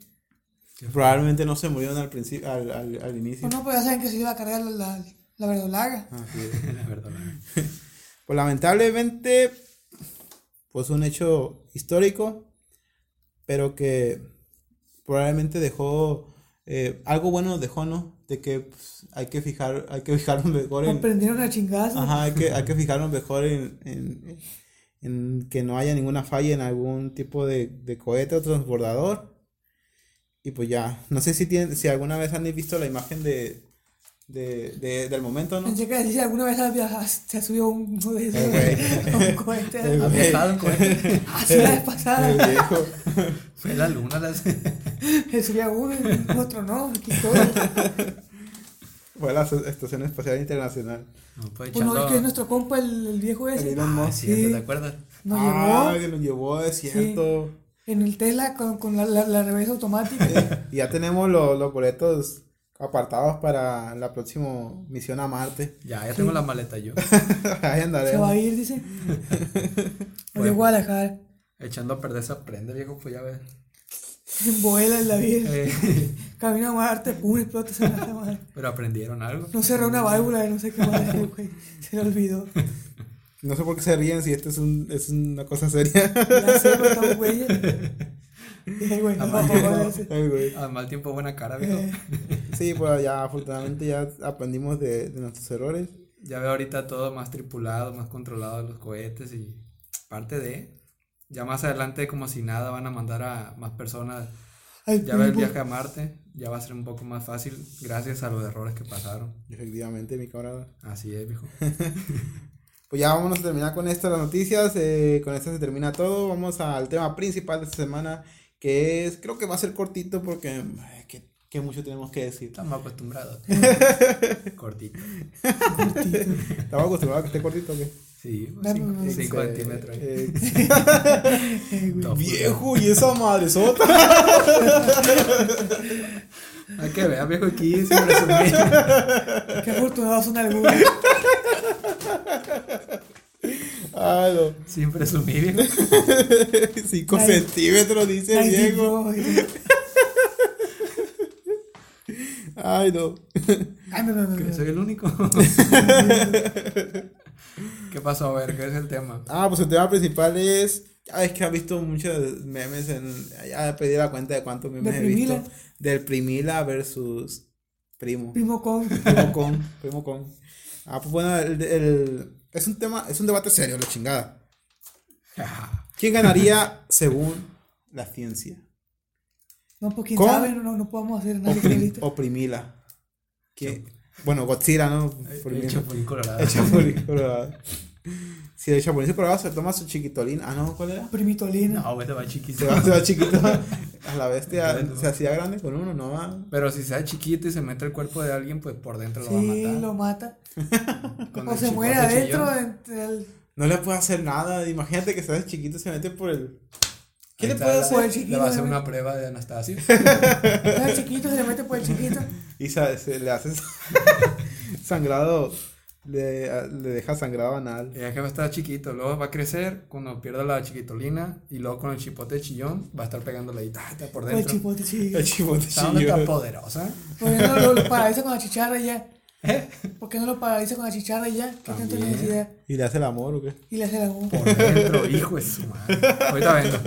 Probablemente no se murieron al principio, al, al, al inicio. Pues no, pues ya saben que se iba a cargar la, la, la verdolaga. Así es. La verdad. Pues lamentablemente, pues un hecho histórico, pero que probablemente dejó eh, algo bueno nos dejó, ¿no? De que pues, hay que fijar, hay que fijarnos mejor en, Aprendieron a chingazo. ajá, hay que, hay que fijarnos mejor en, en, en que no haya ninguna falla en algún tipo de, de cohete o transbordador. Y pues ya, no sé si tienen, si alguna vez han visto la imagen de, de, de- del momento, ¿no? Pensé que decía, alguna vez has se subió un, uno de esos, un cohete. ¿Has viajado en cohete? Así la vez El pasada. viejo. Fue la luna. Las... Se subía uno y otro no. Aquí todo. Fue a la Estación Espacial Internacional. No, pues Pues no, es que es nuestro compa, el, el viejo El ese. Elon Ah, sí, Sí. ¿te acuerdas? Nos ah, llevó que nos llevó, es cierto. en el Tesla con, con la, la, la reversa automática. Y ya tenemos los, los boletos apartados para la próxima misión a Marte. Ya, ya tengo la maleta yo. Ahí Se va a ir, dice. Llegó a dejar. Echando a perder se aprende, viejo, pues ya ves. Vuela en la vida. Eh, Camina a Marte, pum, explota esa madre. pero aprendieron algo. No cerró una válvula de no sé qué madre, güey. Se le olvidó. No sé por qué se ríen si esto es, un, es una cosa seria. Ya sé, pero Dije, güey, no, no, ese. Ay, güey. Al mal tiempo, buena cara, viejo. Eh, Sí, pues ya afortunadamente ya aprendimos de, de nuestros errores. Ya veo ahorita todo más tripulado, más controlado los cohetes y parte de. Ya más adelante, como si nada, van a mandar a más personas. al Ya ve el viaje a Marte, ya va a ser un poco más fácil gracias a los errores que pasaron. Efectivamente, mi camarada. Así es, viejo. Pues ya vamos a terminar con estas las noticias. eh, con esto se termina todo. Vamos al tema principal de esta semana. Que es, creo que va a ser cortito porque que, que mucho tenemos que decir. Estamos acostumbrados. Cortito. Estaba acostumbrado a que esté cortito o qué? Sí, Dame 5 un- centímetros. Eh, Todo viejo, y esa madresota. Hay que ver, viejo, aquí sin resumir. Qué afortunados son algunos. Ay, no. Sin presumir, viejo. 5 Ay. centímetros, dice el Ay, no. Ay, no, no, no. Que soy el único. ¿Qué pasó? A ver, ¿qué es el tema? Ah, pues el tema principal es Ya ves que has visto muchos memes en. Ya he pedido la cuenta de cuántos memes ¿De he visto. Primila? Del Primila versus Primo. Primo con. Primo con. Primo con. Ah, pues bueno, el, el- es un tema, es un debate serio, la chingada. ¿Quién ganaría según la ciencia? No, pues quién ¿Con? sabe, no, no, podemos hacer nada Prim- ahorita. o Primila. ¿Quién? Bueno, Godzilla, ¿no? El Primila. Chapulín Colorado. El Chapulín Colorado. Si el Chapulín Colorado se toma su chiquitolín. Ah, no, ¿cuál era? Primitolina. No, güey, te va chiquito. Se va, se va chiquito. A la bestia se hacía grande con uno, no va. Pero si sea chiquito y se mete el cuerpo de alguien, pues por dentro lo va a Sí, matar. lo mata. Con O se muere adentro. No le puede hacer nada. Imagínate que se hace chiquito y se mete por el. ¿Qué le puede la- Por el hacer? chiquito, Le va a hacer una prueba de Anastasio. El chiquito se le mete por el chiquito. Y se, se le hace sangrado. Le, le deja sangrado anal. Y es que va a estar chiquito, luego va a crecer cuando pierda la chiquitolina y luego con el chipote chillón va a estar pegándole ahí ta, ta, por Por el dentro. chipote chiquito. El chipote ¿Está chillón. está poderosa? ¿Por qué no lo, lo paraliza con la chicharra y ya? ¿Por qué no lo paraliza con la chicharra y ya? ¿Qué tanta También. necesidad? ¿Y le hace el amor o qué? Y le hace la bomba. Por dentro, hijo de su madre. Ahorita vengo.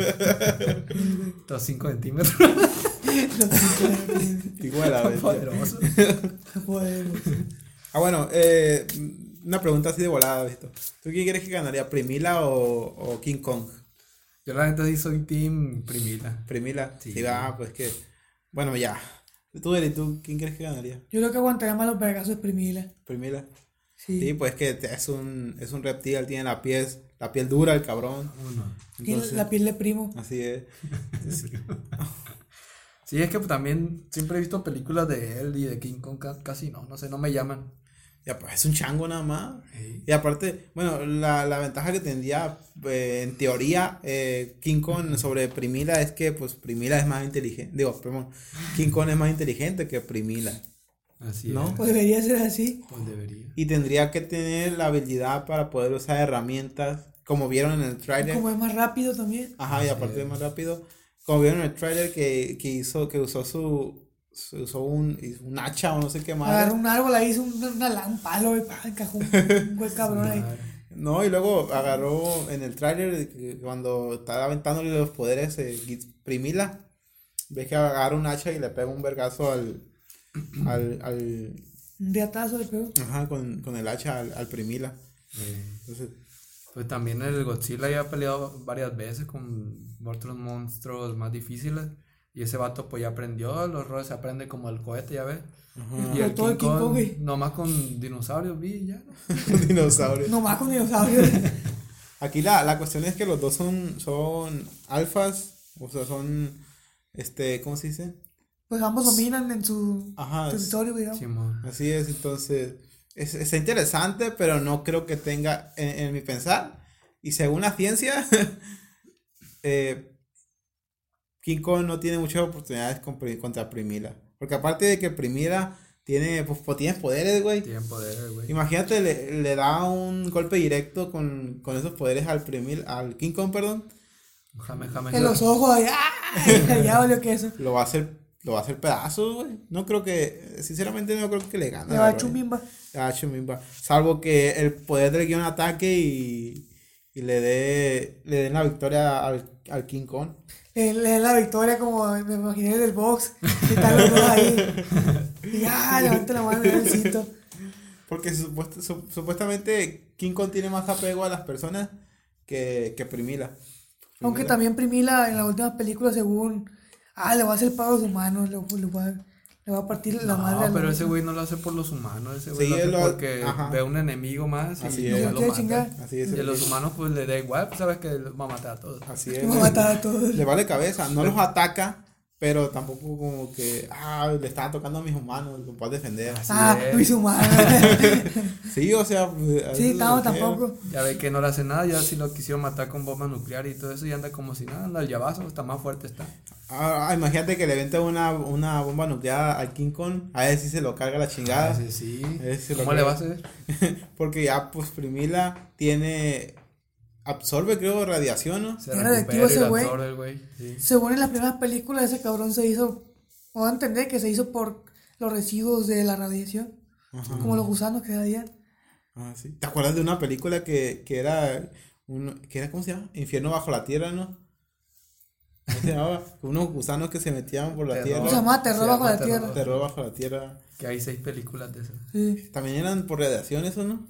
Estos 5 centímetros. Igual a ver. Poderoso. Ah, bueno, eh, una pregunta así de volada, ¿visto? ¿Tú quién crees que ganaría, Primila o, o King Kong? Yo la neta sí soy team primita. Primila. Sí. Sí, va, pues que. Bueno, ya. Tú, Eri, ¿tú quién crees que ganaría? Yo creo que aguantaría más los vergazos de Primila. Primila. Sí. Sí, pues que te- es un, es un reptil, tiene la piel, la piel dura, el cabrón. Uno. Tiene Entonces, la piel de primo. Así es. Entonces, Sí, es que también siempre he visto películas de él y de King Kong, ca- casi no, no sé, no me llaman. ya, pues es un chango nada más. Y aparte, bueno, la, la ventaja que tendría, eh, en teoría, eh, King Kong sobre Primila es que, pues, Primila es más inteligente. Digo, perdón, King Kong es más inteligente que Primila. Así ¿No? es. Pues debería ser así. Pues debería. Y tendría que tener la habilidad para poder usar herramientas, como vieron en el trailer. Como es más rápido también. Ajá, y aparte más rápido. Como vieron en el trailer que, que hizo, que usó su, su- usó un, un hacha o no sé qué Agarró más. un árbol ahí, hizo un, una, un palo y encajó un, un buen cabrón ahí. No, y luego agarró en el tráiler cuando estaba aventándole los poderes eh, Git- Primila, ves que agarra un hacha y le pega un vergazo al, al, al Un riatazo le pegó. ajá, con, con el hacha al, al Primila. Eh, Entonces, Pues también el Godzilla ya ha peleado varias veces con otros monstruos más difíciles. Y ese vato pues ya aprendió, los roles se aprende como el cohete, ya ves. ajá, Y el todo King el King Kong, Kong, nomás con dinosaurios vi ya. ¿no? un dinosaurio. Nomás con dinosaurios. Aquí la, la cuestión es que los dos son, son alfas, o sea, son, este, ¿cómo se dice? Pues ambos dominan en su Ajá, territorio, digamos. Así es, entonces, es, está interesante, pero no creo que tenga, en, en mi pensar, y según la ciencia, eh, King Kong no tiene muchas oportunidades contra Primila. Porque aparte de que Primila tiene, pues, pues, tiene poderes, güey. Tienen poder, güey. Imagínate, le, le da un golpe directo con, con esos poderes al Primil, al King Kong, perdón. Jame, jame. En los ojos ahí. ¡ah! Ya valió que eso. Lo va a hacer, lo va a hacer pedazos, güey. No creo que, sinceramente no creo que le gane. Le va a la verdad. chumbimba. Ah, Chumimba. Salvo que el poder del guion ataque y, y le dé le den la victoria al, al King Kong. Le, le da la victoria como me imaginé del box. Están los dos ahí. Y ya, levanta la mano el cinto. Porque supuest- su- supuestamente King Kong tiene más apego a las personas que, que Primila. Aunque Primila- también Primila en la última película, según. Ah, le va a hacer pago a los humanos. Le, le va, le va a partir la madre. a No, pero ese güey no lo hace por los humanos, ese güey Sí, lo hace lo- porque ajá. ve un enemigo más Así y es. ya Lo mata. chingar. Así es. Y a los humanos pues le da igual, pues sabes que va a matar a todos. Así Le es. va a matar a todos. Le vale cabeza. No los ataca, pero tampoco como que, ah, le están tocando a mis humanos, lo puedes defender. Así Ah, es. Luis Humano. Sí, o sea. pues, Sí, no, tampoco. Ya ve que no le hace nada, ya si lo quisieron matar con bomba nuclear y todo eso y anda como si nada, anda el llavazo, está más fuerte está. Ah, imagínate que le vente una, una bomba nuclear al King Kong, a ver si se lo carga la chingada. Ese sí. Lo ¿Cómo le va a hacer? Porque ya, pues, Primila tiene, absorbe, creo, radiación, ¿no? Se y ese güey. absorbe el güey. Sí. Según en las primeras películas, ese cabrón se hizo. O a entender que se hizo por los residuos de la radiación. Ajá. Como los gusanos que había. Ah, sí. ¿Te acuerdas de una película que, que era uno, ¿qué era? ¿Cómo se llama? Infierno bajo la tierra, ¿no? ¿Cómo se llamaba? Unos gusanos que se metían por la Terror. tierra. Se llama Terror Se bajo llama la Terror. tierra. Terror bajo la tierra. Que hay seis películas de eso. Sí. También eran por radiación eso, ¿no?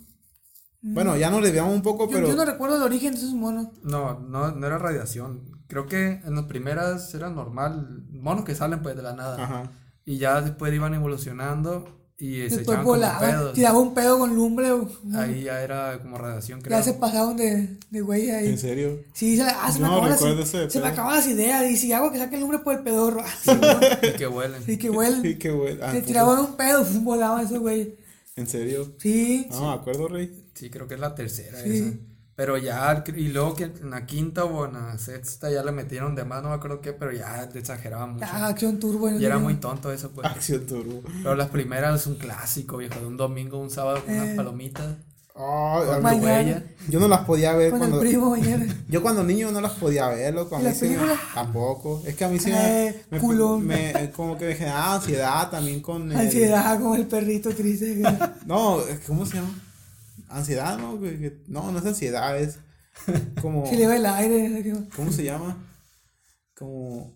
Bueno, ya nos desviamos un poco, Yo, pero... yo no recuerdo el origen de esos monos. No, no, no era radiación. Creo que en las primeras era normal, monos que salen pues de la nada. Ajá. Y ya después iban evolucionando y se Después echaban como volaban. pedos. Tiraba un pedo con lumbre. Ahí ya era como radiación, creo. Ya se pasaron de, de güey ahí. ¿En serio? Sí, se, ah, se me no acaban las, recuerdo ese se me acaban las ideas. Y si hago que saque el lumbre por el pedorro. Ah, sí, güey. Y que huelen. Sí, que huelen. Sí, qué bueno. Ah, Se tiraban un pedo, volaban esos güey. ¿En serio? Sí. No, me acuerdo, Rey. Sí, creo que es la tercera Sí. esa. Pero ya, y luego que en la quinta o en la sexta ya le metieron de más, no me acuerdo qué, pero ya le exageraban mucho. Ah, acción turbo. no Y era muy tonto eso, pues. Acción Turbo. Pero las primeras es un clásico, viejo, de un domingo, un sábado con unas Eh. palomitas. Con mí- Mañana. huella. yo no las podía ver Con cuando... el primo. Yo cuando niño no las podía ver, loco. A ¿Y mí sí me-? Tampoco. Es que a mí sí me, Eh, me- culón. me- como que me generaba ansiedad también con... el- Ansiedad como el perrito triste. No, ¿cómo se llama? Ansiedad, ¿no? No, no es ansiedad, es como... Se le va el aire. ¿Cómo se llama? Como...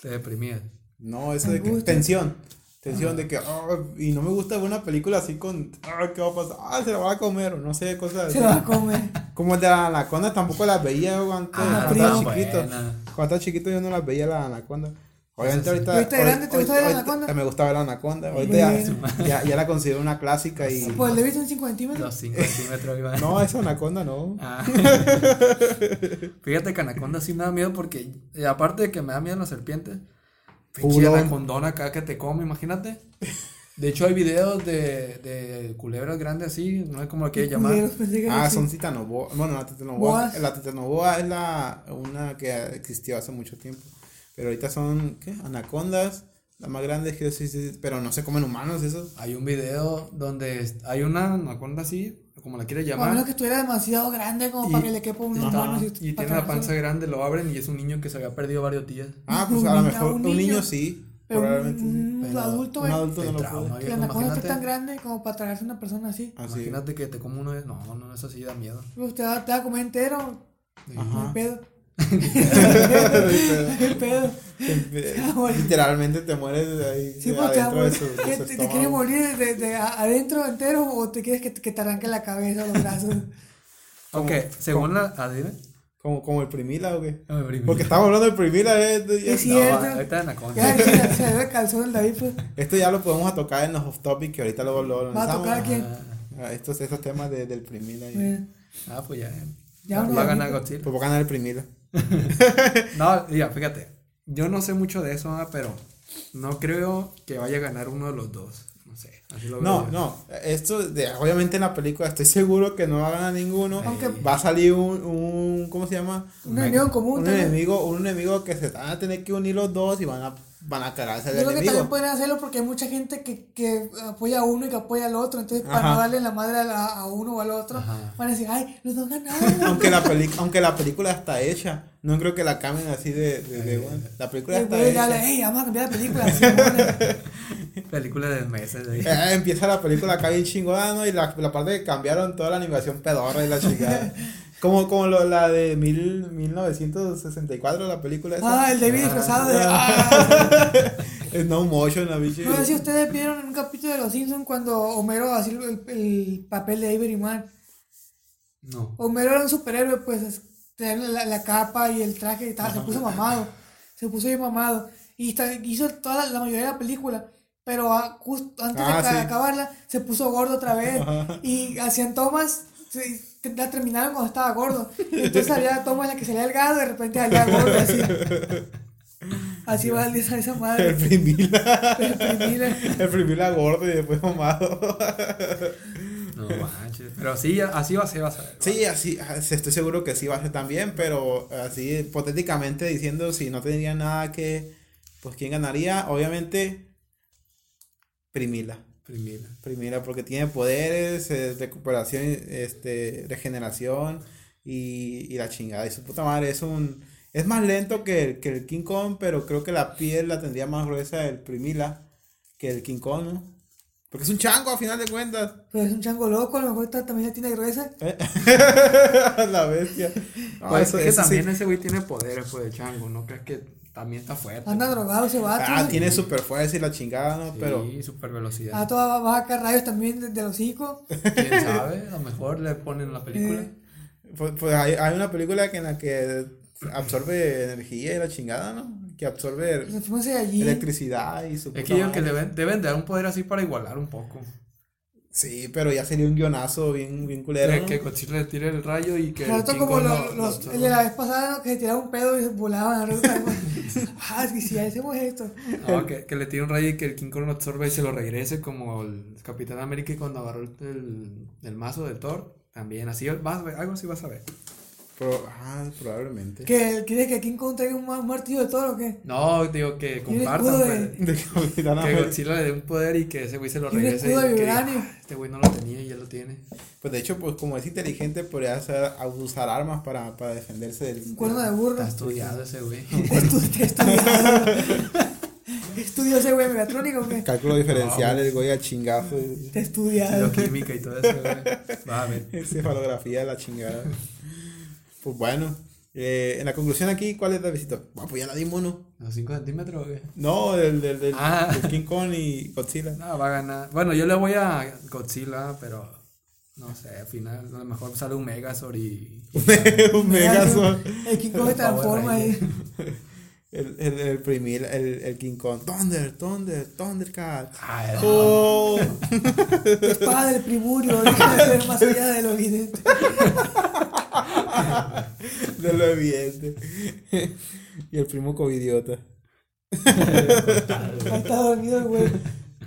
Te deprimías. No, eso de que... Tensión. Tensión de que... ah, y no me gusta ver una película así con... ah, ¿Qué va a pasar? Ah, se la va a comer o no sé, cosas así. Se lo va a comer. Como el de la anaconda tampoco las veía yo antes. Ah, cuando estaba chiquito. buena. Cuando estaba chiquito yo no las veía la anaconda. Obviamente ahorita. ¿Y ahorita de grande te gusta ver la anaconda? Me gusta ver la anaconda. Ahorita ya, ya, ya la considero una clásica y. Pues le viste un 5 centímetros. Los 5 centímetros iban. No, esa anaconda no. Ah. Fíjate que Anaconda sí me da miedo porque, eh, aparte de que me da miedo las serpientes, pinche anacondona acá que te come, imagínate. De hecho, hay videos de, de culebras grandes así, no sé cómo lo quieres llamar. Culeros, pensé que era Ah, así. son titanoboa. Bueno, la titanoboa. La titanoboa es la una que existió hace mucho tiempo. Pero ahorita son, ¿qué? Anacondas. Las más grandes que sí, sí, pero no se comen humanos esos. Hay un video donde hay una anaconda así, como la quieres A menos llamar, que estuviera demasiado grande como Y- para que le quepa unos Ajá. manos. y para tiene la no panza grande, lo abren y es un niño que se había perdido varios días. Ah, pues Un a lo mejor un un niño niño. sí. Pero un, Probablemente sí. un Pero adulto, Un güey. adulto no lo puede. Que la anaconda esté imagínate. tan grande como para tragarse a una persona así. Así. Imagínate que te come uno de... No, no, eso sí da miedo. Pues te va, te va a comer entero. No Ajá. hay pedo. No hay pedo. Literalmente te mueres de ahí. Sí, pues te, va a de su, de ¿Qué, su te, te quieres morir de, de a- adentro entero o te quieres que, que te arranque la cabeza o los brazos? Aunque, según la... Ah, dime. Como, como el primila o qué. No brinco. Porque estamos hablando del primila. eh, ya- Es No, cierto. ahorita es anaconda. Ya, se, ve calzón el David, pues. Esto ya lo podemos a tocar en los off topic que ahorita luego lo ¿Va a lanzamos. tocar a quién? Ah, Estos, estos temas de, del primila. y- Ah, pues ya. Ya va uno a ya ganar. Godzilla. Pues voy a ganar el primila. No, mira, fíjate. Yo no sé mucho de eso, ah, pero no creo que vaya a ganar uno de los dos. No sé. Así lo veo No, yo. no. Esto, de, obviamente en la película estoy seguro que no va a ganar ninguno. Aunque- va a salir un, un ¿cómo se llama? un enemigo en común. Un también. enemigo, un enemigo que se van a tener que unir los dos y van a, van a cagarse Yo al creo que también enemigo. pueden hacerlo porque hay mucha gente que, que apoya a uno y que apoya al otro. Entonces, para Ajá. no darle la madre a, la- a uno o al otro, Ajá. van a decir, ay, los dos ganaron. Aunque la, peli aunque la película está hecha, no creo que la cambien así de, de, de- bueno, La película Y está hecha. le, hey, vamos a cambiar la película. así, mona". Película de meses. ahí. Eh, empieza la película acá bien chingona, ¿no? Y la, la parte que cambiaron toda la animación pedorra y la chingada. como como lo, la de mil, 1964, la película esa. ah, el David disfrazado de. Ah. Es no motion, la bicha. No sé si ustedes vieron en un capítulo de Los Simpsons cuando Homero hacía el, el papel de Avery Man. No. Homero era un superhéroe, pues es- tenía la, la capa y el traje y tal, se puso mamado. Se puso bien mamado. Y está- hizo toda la, la mayoría de la película. Pero ah, justo antes Ah, de sí. acabarla, se puso gordo otra vez. Y hacían tomas, se- la terminaron cuando estaba gordo. Y entonces había tomas en las que salía delgado y de repente salía gordo, así. Así va esa, esa El madre. El primila. El primila gordo y después mamado. No manches. Pero sí, así va a ser, vas a ver. Sí, así, así estoy seguro que sí va a ser también, pero así hipotéticamente diciendo si no tendría nada que, pues quién ganaría, obviamente Primila. Primera. Primera, porque tiene poderes, eh, recuperación, este, regeneración y, y la chingada. Y su puta madre es un. Es más lento que el, que el King Kong, pero creo que la piel la tendría más gruesa el Primila que el King Kong, ¿no? Porque es un chango a final de cuentas. Pero es un chango loco, a lo mejor está- también la tiene gruesa. la bestia. No, Pues eso- es que eso sí. también ese güey tiene poderes, pues, de chango, ¿no crees que también está fuerte? Anda drogado ese vato. Ah, tiene super fuerza y la chingada, ¿no? Sí, Pero. super velocidad. Ah, todo va va a sacar rayos también de, de los hocico. ¿Quién sabe? A lo mejor le ponen la película. Eh. Pues, pues hay, hay una película que en la que absorbe energía y la chingada, ¿no? Que absorbe allí. electricidad y su Es que yo que deben, deben de dar un poder así para igualar un poco. Sí, pero ya sería un guionazo bien, bien culero. Que, ¿no? que Godzilla le tire el rayo y que. Claro, King como Kong lo- lo- lo los, absorba. el de la vez pasada ¿no? que se tiraba un pedo y se volaban alrededor. ah, sí, sí, hacemos esto. No, que, que le tire un rayo y que el King Kong lo absorba y se lo regrese como el Capitán América cuando agarró el, el mazo de Thor. También, así vas algo así vas a ver. Pro- ah, probablemente. ¿Que ¿Quieres que Kong traiga un, un martillo de todo o qué? No, digo que compartan. pues, de- De Capitán que. Godzilla le dé un poder y que ese güey se lo regrese. y que. "Ah, este güey no lo tenía y ya lo tiene. Pues de hecho, pues como es inteligente, podría hacer, usar armas para, para defenderse del. Un cuerno de burro. Está estudiado ese güey. Estu- estudiado. ¿Estudió ese güey Megatrónico qué? Cálculo diferencial, el güey a chingazo. Está estudiado. química y todo eso, güey. Vas a ver. Cefalografía, la chingada. Pues bueno. eh, en la conclusión aquí, ¿cuál es el visito? Bueno, pues ya la dimos, ¿no? ¿Los 5 centímetros o qué? No, del, del, del, Ah. del King Kong y Godzilla. No, va a ganar. Bueno, yo le voy a Godzilla, pero no sé, al final a lo mejor sale un Megazord y. un Megazord. El King Kong se transforma ahí. El, el, el primer, el, el King Kong. Thunder, Thunder, Thundercat. Ay, Oh. Espada del primurio. Deja de ver más allá de lo evidente. de lo evidente. y el primo covidiota. Está dormido güey.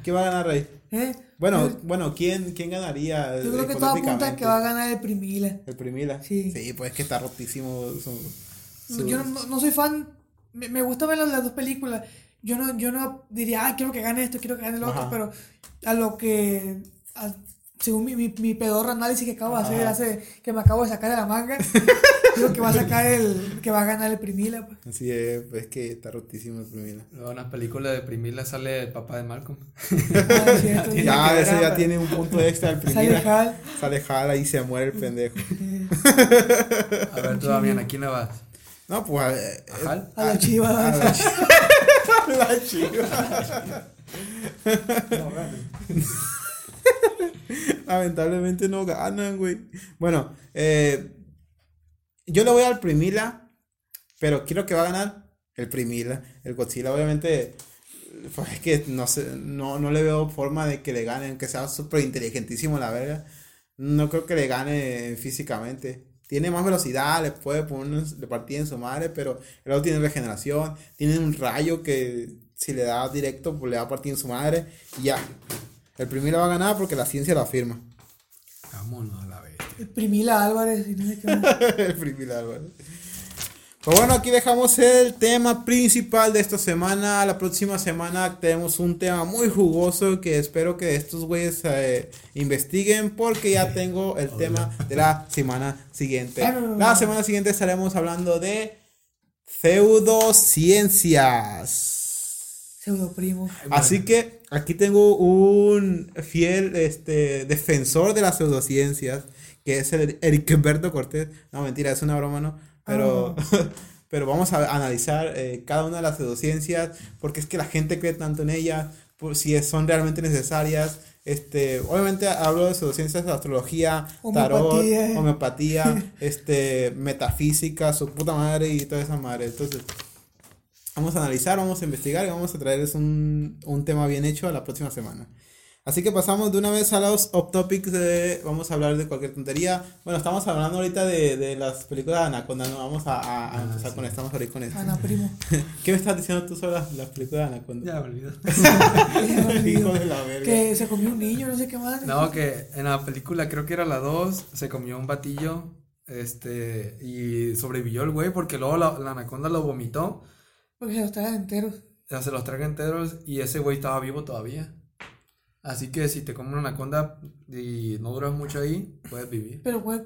¿Qué va a ganar Rey? ¿Eh? Bueno, bueno, ¿quién, quién ganaría? yo creo que todo apunta que va a ganar el Primila. El Primila. Sí. Sí, pues es que está rotísimo. su- su- Yo no, no- soy fan. Me, me gusta ver las, las dos películas. Yo no, yo no diría, ah, quiero que gane esto, quiero que gane lo otro, pero a lo que. a- según mi, mi, mi pedorro análisis que acabo de hacer, hace, que me acabo de sacar de la manga, creo que va a sacar el. que va a ganar el Primila. Pues. Así es, pues es que está rotísimo el Primila. Luego en las películas de Primila sale el papá de Malcolm. Ah, es cierto. Ya, ver, ese ya ah, tiene un punto extra el Sale Primila. Hal. Sale Hal y se muere el pendejo. A ver, tú, Damián, ¿a quién le vas? No, pues. eh, ¿A Hal? A la chiva. a la chi- la chiva. Lamentablemente no ganan, güey. Bueno, eh, yo le voy al Primila, pero quiero que va a ganar el Primila. El Godzilla, obviamente, pues es que no sé, no, no le veo forma de que le gane, aunque sea súper inteligentísimo la verga. No creo que le gane físicamente. Tiene más velocidad, le puede poner le partida en su madre, pero el otro tiene regeneración, tiene un rayo que si le da directo, pues le va a partir en su madre y ya. El Primila va a ganar porque la ciencia lo afirma. Vámonos a la bestia. El Primila Álvarez. Y no sé qué más. el Primila, bueno. Pues bueno, aquí dejamos el tema principal de esta semana. La próxima semana tenemos un tema muy jugoso que espero que estos güeyes eh, investiguen porque ya tengo el tema de la semana siguiente. La semana siguiente estaremos hablando de pseudociencias. Pseudo primo. Así que aquí tengo un fiel este, defensor de las pseudociencias, que es el Ericberto Cortés. No, mentira, es una broma, ¿no? Pero, pero vamos a analizar eh, cada una de las pseudociencias, porque es que la gente cree tanto en ellas, por si son realmente necesarias. Este, obviamente hablo de pseudociencias, astrología, tarot, Homeopatía. homeopatía, este, metafísica, su puta madre y toda esa madre. Entonces, Vamos a analizar, vamos a investigar y vamos a traerles un, un tema bien hecho a la próxima semana. Así que pasamos de una vez a los off topics de, vamos a hablar de cualquier tontería. Bueno, estamos hablando ahorita de, de las películas de Anaconda, no vamos a, a- a Ah, empezar sí. con esto, vamos a ir con esto. Ana Primo. ¿Qué me estás diciendo tú sobre las, las películas de Anaconda? Ya me olvidó. Hijo de la verga. que se comió un niño, no sé qué más. No, que en la película, creo que era la 2, se comió un batillo. Este, y sobrevivió el güey porque luego la, la anaconda lo vomitó. Porque se los traen enteros. Ya se los traga enteros y ese güey estaba vivo todavía. Así que si te comes una anaconda y no duras mucho ahí, puedes vivir. Pero puede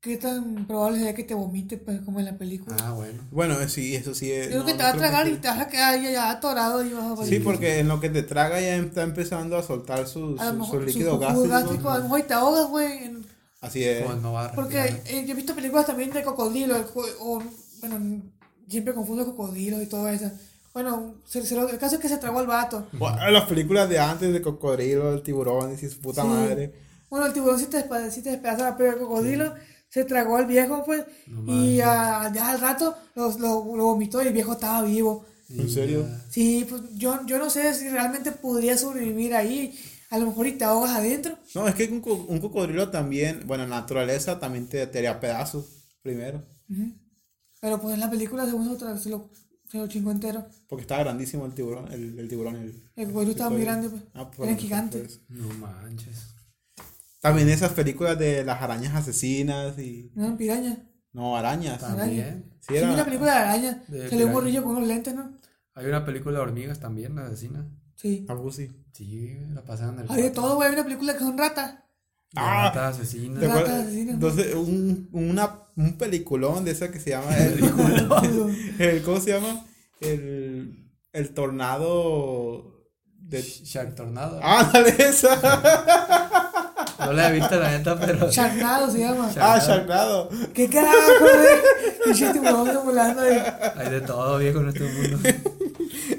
qué tan probable sería que te vomite, pues, como en la película. Ah, bueno. Bueno, eh, sí, eso sí. es- Yo creo no, que te no va a tragar que- y te vas a quedar ahí ya atorado y vas a Sí, porque en lo que te traga ya está empezando a soltar sus, a lo sus, mejor su líquidos jugo gástricos. gástrico, a lo mejor y te ahogas, güey. en- Así es. Pues no va a Porque eh, yo he visto películas también de cocodrilo, co- o, bueno, siempre confundo cocodrilos y todo eso. Bueno, se- se lo- el caso es que se tragó al vato. Bueno, las películas de antes de cocodrilo, el tiburón y su puta Sí. madre. Bueno, el tiburón sí te, despa- sí te despedazaba, pero el cocodrilo se tragó al viejo, pues, No y ah, ya al rato lo, lo, lo vomitó y el viejo estaba vivo. ¿En serio? Sí, pues yo, yo no sé si realmente podría sobrevivir ahí. A lo mejor y te ahogas adentro. No, es que un, un cocodrilo también, bueno, en la naturaleza también te, te haría pedazos primero. Ujú. Pero pues en la película según otra se lo, se lo chingó entero. Porque estaba grandísimo el tiburón, el, el tiburón. El, El cocodrilo estaba muy grande, pues. Ah, pues, Era gigante. pues. No manches. También esas películas de las arañas asesinas y... No pirañas. No, arañas. También. Sí, Sí, era... una película de araña. De Salió un morrillo con unos lentes, ¿no? Hay una película de hormigas también, la asesina. Sí. Algo así. Sí, la pasaron en el Hay de todo, güey. Hay una película que son ratas. De Ah. rata asesina. ¿Te Entonces, un, una, un peliculón de esa que se llama... El, el- ¿Cómo se llama? El, el tornado... De... Shark Tornado. ¡Ah, dale esa! No la he visto la neta, pero. Charnado se llama. ¡Ah, Sharknado! ¿Qué carajo, güey? Pinche tiburón volando ahí. Hay de todo, viejo, en este mundo.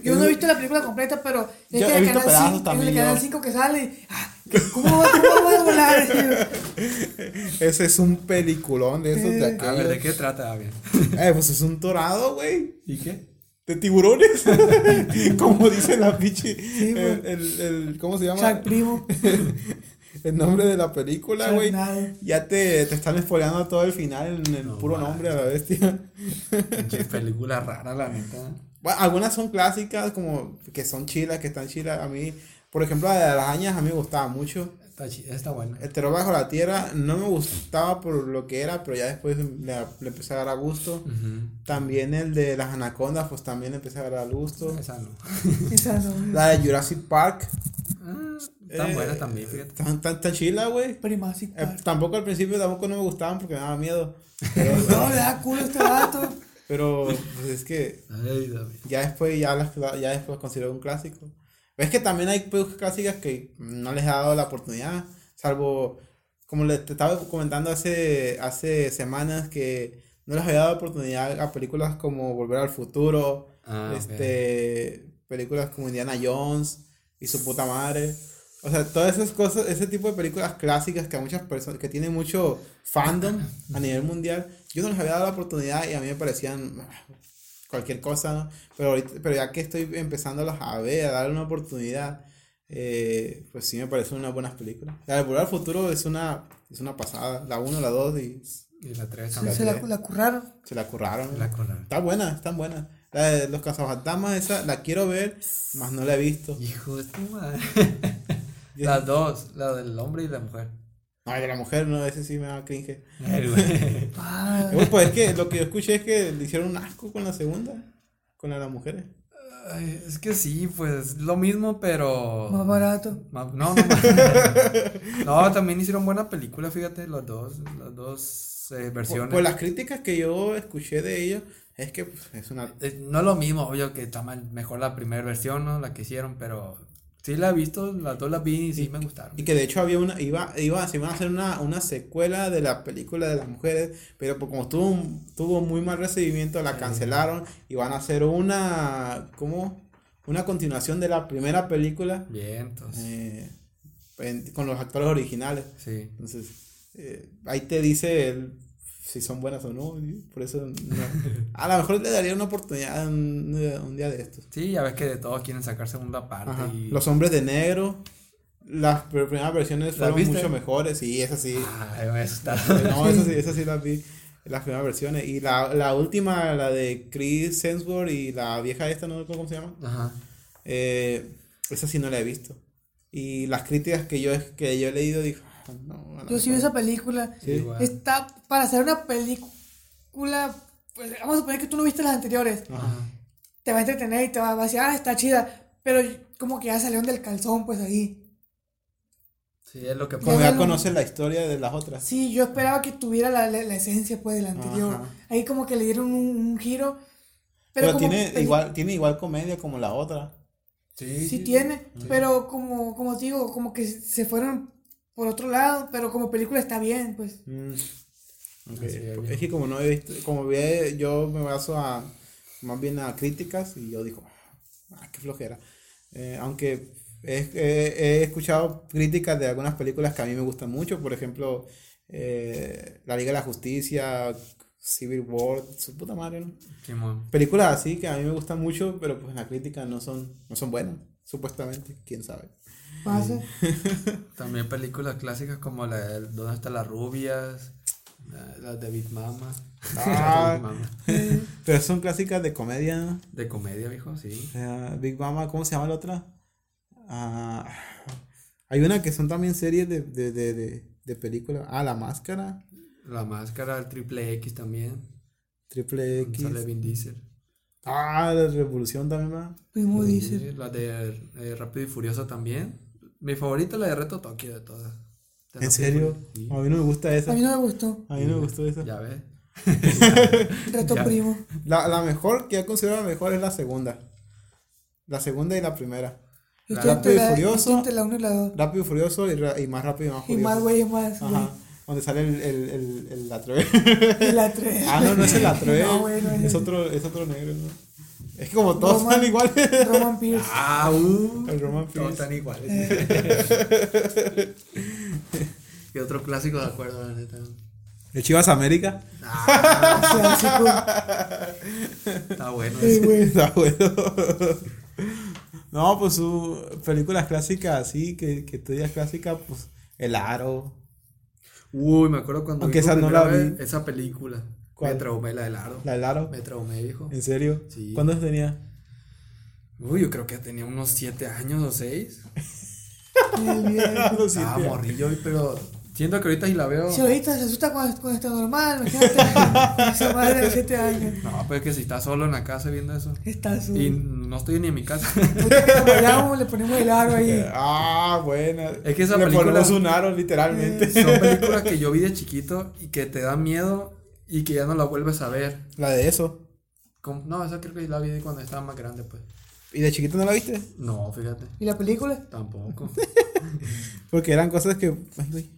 Yo no he visto la película completa, pero es Yo que he el visto canal pedazos 5, en también el yo. canal 5 que sale. ah, ¿Cómo va, cómo va a volar? Ese es un peliculón de esos de Eh. A ver, ¿de qué trata? Bien. Eh, pues es un torado, güey. ¿Y qué? De tiburones. Como dice la pichi. Sí, el, el, el- ¿Cómo se llama? Shark primo. el nombre de la película, güey. Ya te, te están spoileando todo el final en el No puro nombre a la bestia. Pinche película rara, la neta. Bueno, algunas son clásicas, como que son chilas, que están chilas. A mí, por ejemplo, la de las arañas a mí me gustaba mucho. Está, está buena. El terror bajo la tierra no me gustaba por lo que era, pero ya después le, le empecé a dar a gusto. Ujú. También el de las anacondas, pues también le empecé a dar a gusto. Esa no. Esa no. La de Jurassic Park. Ah, Están eh, buenas también, fíjate. Tan, tan, tan chila, güey. Primacy Eh, tampoco al principio tampoco no me gustaban porque me daba miedo. No, le da culo este vato. Pero pues es que Ay, ya después ya las ya después considero un clásico. Es que también hay películas clásicas que no les he dado la oportunidad, salvo como les te estaba comentando hace hace semanas que no les había dado oportunidad a películas como Volver al Futuro, Ah, este películas como Indiana Jones y su puta madre. O sea, todas esas cosas, ese tipo de películas clásicas que a muchas personas, que tienen mucho fandom a nivel mundial, yo no les había dado la oportunidad y a mí me parecían ah, cualquier cosa, ¿no? Pero, ahorita, pero ya que estoy empezándolas a ver, a darle una oportunidad, eh, pues sí me parecen unas buenas películas. La de Volver al Futuro es una, es una pasada, la 1, la 2 y Y la 3 Se, también. se la, la curraron. se la curraron. La corona. Está buena, están buenas. La de Los Cazafantasmas, esa la quiero ver, más no la he visto. Hijo de tu madre. Las dos, la del hombre y la mujer. No, de la mujer, no, ese sí me da cringe. Pues es que lo que yo escuché es que le hicieron un asco con la segunda, con la de las mujeres. Ay, es que sí, pues lo mismo, pero. más barato. No, no, también hicieron buena película, fíjate, los dos, las dos eh, versiones. por las críticas que yo escuché de ellos, es que pues, es una... Eh, no es lo mismo, obvio que está mal- mejor la primera versión, ¿no? La que hicieron, pero sí la he visto, las dos las vi y sí me gustaron. Y que de hecho había una, iba, iba, se iban a hacer una, una secuela de la película de las mujeres, pero pues como tuvo, un- tuvo muy mal recibimiento, la Sí. cancelaron y van a hacer una, ¿cómo? Una continuación de la primera película Bien, entonces, eh, en- con los actores originales. sí. Entonces, eh, ahí te dice el- si son buenas o no. Por eso, no. a lo mejor le daría una oportunidad un, un día de estos. Sí, ya ves que de todos quieren sacar segunda parte Ajá. y... Los hombres de negro. Las pr- primeras versiones ¿Las fueron viste? mucho mejores. Sí, esas sí. Me está... No, esas sí, esas sí las vi. Las primeras versiones. Y la, la última, la de Chris Hemsworth y la vieja esta, no recuerdo cómo se llama. Ajá. Eh, esa sí no la he visto. Y las críticas que yo, que yo he leído, "Ah, no. Yo sí vi mejor". esa película. Sí. Igual. Está para hacer una película. Pues vamos a suponer que tú no viste las anteriores. Ajá. Te va a entretener y te va, a decir, ah, está chida. Pero como que ya salieron del calzón, pues ahí. Sí, es lo que Como Ya conoces la historia de las otras. Sí, yo esperaba que tuviera la, la, la esencia pues de la anterior. Ajá. Ahí como que le dieron un, un giro. Pero, tiene igual, tiene igual comedia como la otra. Sí, Sí, tiene, pero como, como te digo, como que se fueron por otro lado, pero como película está bien, pues. Mm. Es, Es que como no he visto, como ve, yo me baso a más bien a críticas y yo digo, ah, qué flojera. Eh, aunque he, he- he escuchado críticas de algunas películas que a mí me gustan mucho, por ejemplo, eh, La Liga de la Justicia, Civil War, su puta madre, ¿no? Películas así que a mí me gustan mucho, pero pues en la crítica no son, no son buenas, supuestamente, quién sabe. Pasa. También películas clásicas como la de ¿Dónde están las rubias? La, la de Big Mama. Ah. Pero son clásicas de comedia, ¿no? De comedia, viejo, sí. Eh, Big Mama, ¿cómo se llama la otra? Ah, hay una que son también series de, de, de, de, de películas. Ah, La Máscara, La máscara, el triple X también. Triple X. Sale Vin Diesel. Ah, La Revolución también. Sí, La de eh, Rápido y Furioso también. Mi favorita es la de Reto Tokio de todas. De ¿En y serio? Sí. A mí no me gusta esa. A mí no me gustó. A mí no me gustó esa. Ya ves. Reto Ya. primo. La, la mejor, que yo considero la mejor, es la segunda. La segunda y la primera. La Rápido y la, Furioso. la 1 y la 2. Rápido y Furioso y, ra- y más rápido y más Y furioso. más güey, más güey. Ajá. Donde sale el, el, el, el. Y la 3. Ah, no, no es el Latrevé. No, güey, no es es, el- otro, es otro negro, ¿no? Es que como todos Roman- están iguales. Roman Pierce. Ah, uh. El Roman Todos Pierce. están iguales. ¿Qué otro clásico de acuerdo, la neta? El Chivas América. Ah, Clásico. está bueno. Sí, ese. güey. Está bueno. No, pues su películas clásicas así, que, que tú digas clásica, pues El Aro. Uy, me acuerdo cuando Aunque vi esa no la vi. esa película. ¿Cuál? Me traumé la del aro. La del Aro. Me traumé, viejo. ¿En serio? Sí. ¿Cuántos tenía? Uy, yo creo que tenía unos 7 años o 6. El viejo. Los Ah, morrillo, pero siento que ahorita si la veo. Si ahorita se asusta cuando, cuando está normal, imagínate. Esa madre de 7 años. No, pero es que si estás solo en la casa viendo eso. Está su. Y no estoy ni en mi casa. Le ponemos el aro ahí. Ah, buena. Es que esa Le película- ponemos un aro, literalmente. Son películas que yo vi de chiquito y que te dan miedo y que ya no la vuelves a ver. La de eso. No, esa creo que la vi cuando estaba más grande, pues. ¿Y de chiquito no la viste? No, fíjate. ¿Y la película? Tampoco. Porque eran cosas que. Ay, güey.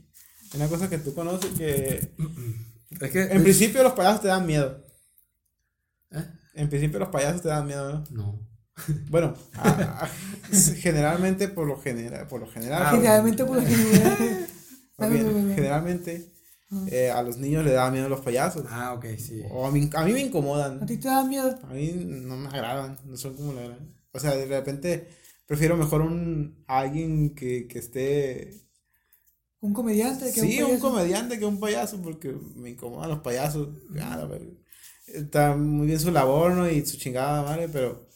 Eran cosas que tú conoces que. Es que. En principio los payasos te dan miedo. ¿Eh? En principio los payasos te dan miedo, ¿no? No. Bueno, a- a- generalmente por lo general, por lo general, Ah, Generalmente por lo general. bien, generalmente eh, a los niños les da miedo los payasos. Ah, ok, sí. O a mí, a mí me ¿A incomodan. ti te da miedo? A mí no me agradan, no son como la gran. O sea, de repente prefiero mejor un a alguien que, que esté ¿Un comediante? que sí, un comediante que un payaso porque me incomodan los payasos. La verga. Está muy bien su labor, ¿no? Y su chingada madre, pero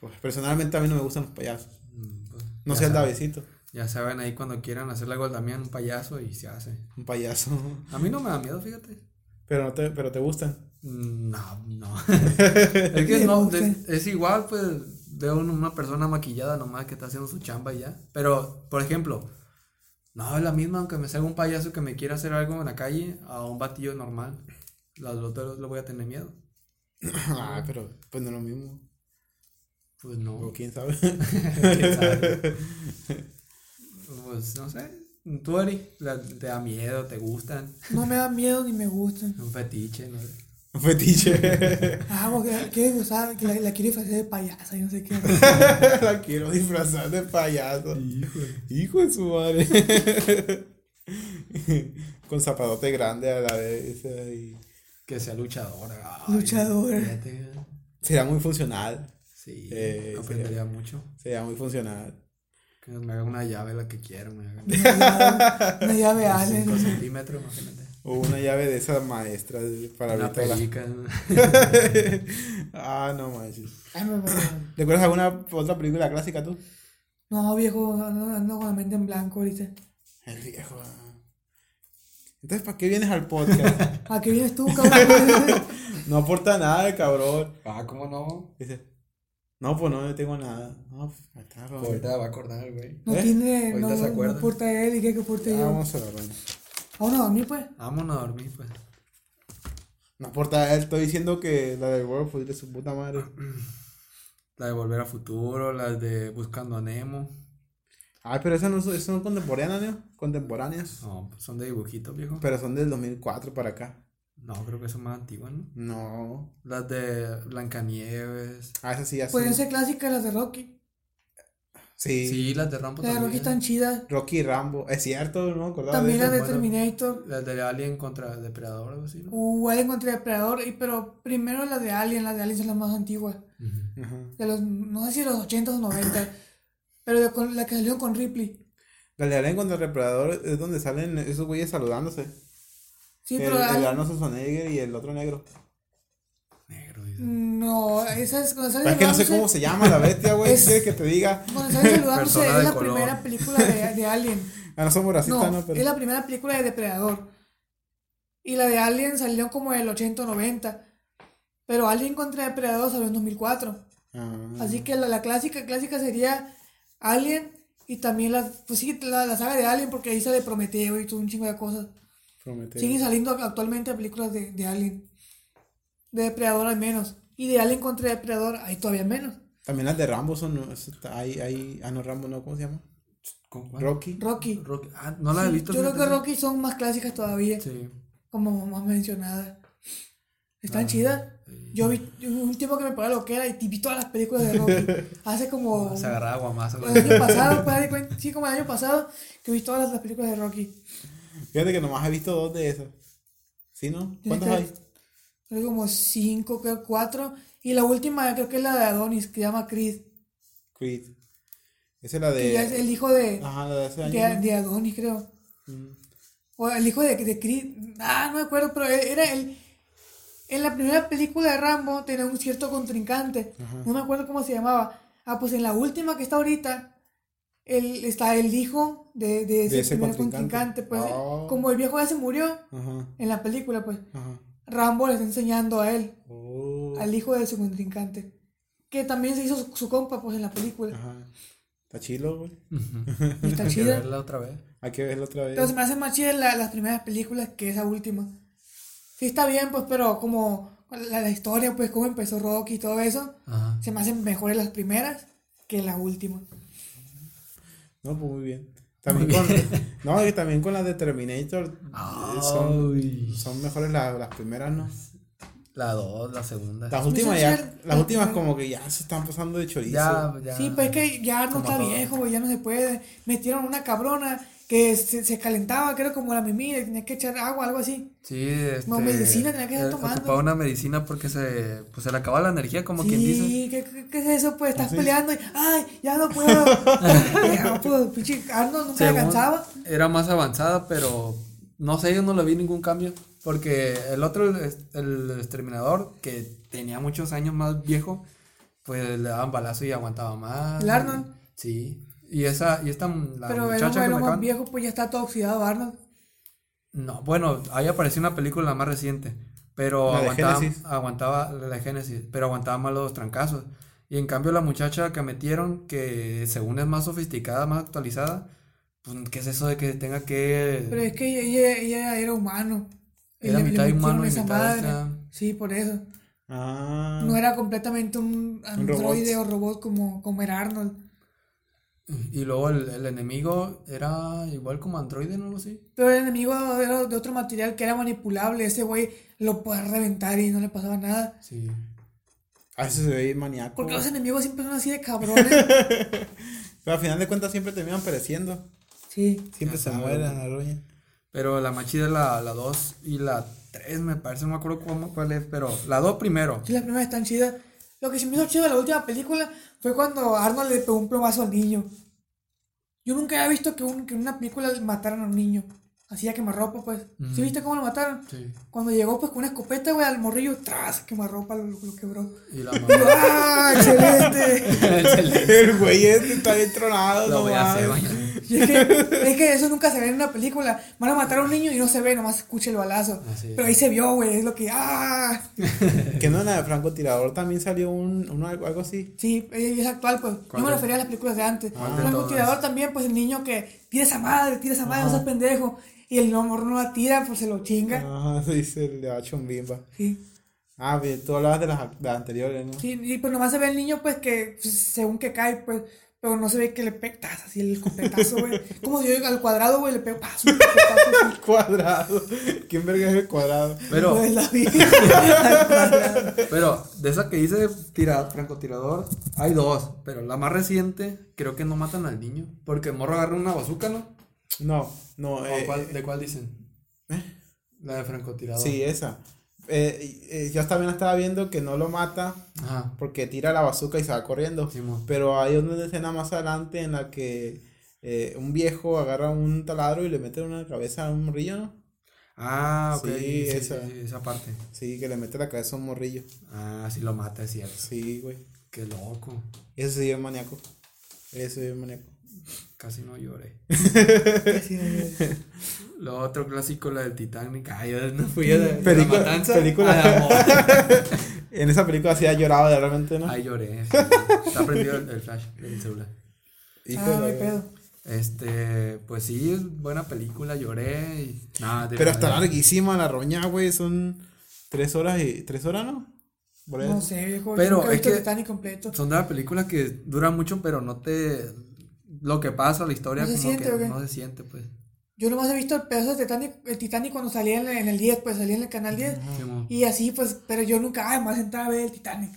pues personalmente a mí no me gustan los payasos. Mm, pues, No sé el. Davidcito, Ya saben ahí cuando quieran hacer la Damián un payaso y se hace. un payaso. A mí no me da miedo, fíjate. Pero no te, pero te gustan. Mm, No, no. es que no, gusta. de- es igual, pues veo un- una persona maquillada nomás que está haciendo su chamba y ya. Pero, por ejemplo, no es la misma, aunque me salga un payaso que me quiera hacer algo en la calle, a un batillo normal. Los dos le voy a tener miedo. ah, pero pues no es lo mismo. Pues no. O quién sabe. ¿Quién sabe? Pues no sé. Tú, la- te da miedo, te gustan. No me da miedo ni me gustan. Un fetiche, ¿no? Un fetiche. Ah, porque quiere gozar, que la, la quiere hacer de payasa y no sé qué. La quiero disfrazar de payaso. Hijo de su madre. Con zapadote grande a la vez. y- Que sea luchadora. Ay, Luchadora. fíjate. Sería muy funcional. Sí, Eh, aprendería mucho. Sería muy funcional. Que me haga una llave la que quiera, me hagan Una llave, una llave Allen. 5 centímetros, imagínate. O una llave de esas maestras para Una ahorita la- pellica. ah, no manches. Ay, me- me- ¿Recuerdas alguna otra película clásica tú? No, viejo, ando, ando con la mente en blanco ahorita. El viejo. ah. Entonces, ¿para qué vienes al podcast? ¿A qué vienes tú, cabrón? no aporta nada, cabrón. Ah, ¿cómo no? Dice, No, pues no, tengo nada. No, pues, está, Ronnie. Ahorita va a acordar, güey. No ¿Eh? tiene, Ahorita no, se acuerda. no porta él y que que porte Ah, yo. vamos a la Ronnie. Vámonos a dormir, pues. Vámonos a dormir, pues. No importa, él estoy diciendo que la de World Food de su puta madre. La de Volver a Futuro, las de Buscando a Nemo. Ay, pero esas no son, esas son contemporáneas, ¿no? Contemporáneas. No, son de dibujitos, viejo. Pero son del 2004 para acá. No, creo que son más antiguas, ¿no? No. Las de Blancanieves. Ah, esas sí ya Pueden ser clásicas las de Rocky. Sí. Sí, las de Rambo Las de Rocky también. están chidas. Rocky y Rambo. Es cierto, no me acordaba También de las de bueno. Terminator. Las de Alien contra Depredador, algo así, ¿no? Uh, Alien contra Depredador. Y, pero primero las de Alien. Las de Alien son las más antiguas. De los, no sé si de los 80 o 90. pero de con, la que salió con Ripley. La de Alien contra el Depredador es donde salen esos güeyes saludándose. Sí, el, pero. el Arnold Schwarzenegger y el otro negro. Negro, dice. no, esa es cuando sale Pero es que no sé cómo se llama la bestia, güey. Es- ¿Quieres que te diga? Cuando sale saludándose Persona es la color. primera película de, de Alien. Ah, no somos racistas, No, ¿no? Pero... es la primera película de Depredador. Y la de Alien salió como en el 80 o 90. Pero Alien contra Depredador salió en 2004. Ah. Así que la, la clásica clásica sería Alien y también la, pues sí, la, la saga de Alien porque ahí sale Prometeo y todo un chingo de cosas. Prometeo. Siguen saliendo actualmente películas de, de Alien. De Depredador al menos. Y de Alien contra Depredador hay todavía menos. También las de Rambo son. Hay, hay, ah, no, Rambo, no, ¿cómo se llama? Rocky. Rocky. Rocky. Ah, no la he visto. yo creo que. Rocky son más clásicas todavía. Sí. como más mencionadas. Están Ah, chidas. sí. Yo vi un tiempo que me paró lo que era y vi todas las películas de Rocky. Hace como Se agarraba guamazo. el año pasado, pues, sí, como el año pasado, que vi todas las películas de Rocky. Fíjate que nomás he visto dos de esas. ¿Sí, no? ¿Cuántas hay? Creo como cinco, creo cuatro. Y la última creo que es la de Adonis, que se llama Creed. Creed. Esa es la ya es de. el hijo de, Ajá, la de ese año. de, de Adonis, creo. Mm. O el hijo de, de Creed. Ah, no me acuerdo, pero era el. En la primera película de Rambo tenía un cierto contrincante. Ajá. No me acuerdo cómo se llamaba. Ah, pues en la última que está ahorita, el, está el hijo de, de ese, De ese primer contrincante. contrincante. Pues Oh. como el viejo ya se murió Ajá. en la película, pues Ajá. Rambo le está enseñando a él, Oh. al hijo de su contrincante. Que también se hizo su, su compa, pues en la película. Ajá. Está chilo, güey. Y está Hay que verla otra vez. Hay que verlo otra vez. Pero se me hacen más chidas la- las primeras películas que esa última. Sí está bien, pues, pero como la, la historia, pues, cómo empezó Rocky y todo eso, Ajá. se me hacen mejores las primeras que la última. No, pues muy bien. También con. no, y también con las de Terminator. eh, son, son mejores la- las primeras, ¿no? La dos, la segunda. Las últimas ya. Las últimas como que ya se están pasando de chorizo. Ya, ya. Sí, pues es que ya no Como está todo. viejo, güey, ya no se puede. Metieron una cabrona que se, se calentaba, creo como la mimí, le tenía que echar agua, algo así. Sí, este, No, medicina tenía que estar eh, tomando. Ocupaba una medicina porque se, pues, se le acaba la energía, como quien dice. Sí, ¿qué, qué, qué es eso? Pues estás ¿Ah, sí? peleando y, ay, ya no puedo. ya no puedo, pinche Arnold nunca Según- alcanzaba. Era más avanzada, pero no sé, yo no le vi ningún cambio. Porque el otro, el, el exterminador, que tenía muchos años más viejo, pues le daban balazo y aguantaba más. ¿El Arnold? Sí. Y esa, y esta, la Pero muchacha que abuelo me más viejo, pues ya está todo oxidado, Arnold. No, bueno, ahí apareció una película más reciente, pero La aguantaba, aguantaba la de Génesis, pero aguantaba más los trancazos. Y en cambio la muchacha que metieron, que según es más sofisticada, más actualizada, pues ¿qué es eso de que tenga que... Pero es que ella, ella, ella era humano. Y Era le- le mitad humano y mitad madre. esta- Sí, por eso. Ah. No era completamente un androide robot. o robot como, como era Arnold. Y luego el, el enemigo era igual como androide, ¿no? Así. Pero el enemigo era de otro material que era manipulable. Ese güey lo podía reventar y no le pasaba nada. Sí. A veces se ve maníaco. Porque los enemigos siempre son así de cabrones. Pero al final de cuentas siempre terminan pereciendo. Sí. Siempre Ya se mueren a la roña. Pero la más chida es la 2 y la 3, me parece, no me acuerdo cómo, cuál es, pero la 2 primero. Sí, las primeras están chidas. Lo que se me hizo chido de la última película fue cuando Arnold le pegó un plomazo al niño. Yo nunca había visto que, un- que en una película mataran a un niño. Así a quemarropa, pues. ¿Sí viste cómo lo mataron? Sí. Cuando llegó, pues con una escopeta, güey, al morrillo, tras, quemarropa lo, lo quebró. Y la mamá. ¡ah, excelente! El güey este está bien tronado. Lo no voy a hacer mañana. Y es, que, es que eso nunca se ve en una película. Van a matar a un niño y no se ve, nomás escucha el balazo. Pero ahí se vio, güey. Es lo que. ¡Ah! Que no la de francotirador también salió un, algo, así. Sí, es es actual, pues. Yo ¿Cuál me de- refería a las películas de antes. ¿Cuál de El todas? tirador también, pues el niño que tira esa madre, tira esa madre, no seas pendejo. Y el morro no la tira, pues se lo chinga. Se le ha hecho un bimba. Sí. Ah, bien, tú hablabas de las, de las anteriores, ¿no? Sí, y pues nomás se ve el niño, pues que pues, según que cae, pues. Pero no se ve que le pegas así el escopetazo, güey. Como si yo al cuadrado, güey, le pego paso, un escopetazo así. Cuadrado. ¿Quién verga es el cuadrado? Pero, la vi. Al cuadrado. pero, de esa que dice tira, francotirador, hay dos. Pero la más reciente, creo que no matan al niño. Porque el morro agarra una bazuca, ¿no? No, no. ¿O eh, cuál- eh, ¿De cuál dicen? La de francotirador. sí, esa. Eh, eh, yo también estaba viendo que no lo mata Ajá. porque tira la bazooka y se va corriendo. Pero hay una escena más adelante en la que eh, un viejo agarra un taladro y le mete una cabeza a un morrillo, ¿no? Ah, ok. Sí, Sí, esa. sí, esa parte. Sí, que le mete la cabeza a un morrillo. Ah, sí lo mata, es cierto. Sí, güey. Qué loco. Ese sí es maníaco. Ese sí es maníaco. Casi no lloré. Sí, güey. Lo otro clásico, la del Titanic. Ay, yo no fui a la, de Película- la matanza. película- a la moda. En esa película sí ha llorado de repente, ¿no? Ay, lloré. sí. Está prendido el, el flash del celular. Hijo Ah, de no hay la- pedo. Este, pues sí, es buena película, lloré y nada. de Pero está larguísima la roña, güey. Son tres horas y. ¿Tres horas, no? No sé, viejo. Pero es que que- Titanic completo. Son de las películas que duran mucho, pero no te. Lo que pasa, la historia, ¿No se como siente que no se siente, pues. Yo nomás he visto el pedazo de Titanic, el Titanic cuando salía en, en el 10, pues salía en el canal 10. Simón. Y así, pues, pero yo nunca, ay, más entraba a ver el Titanic.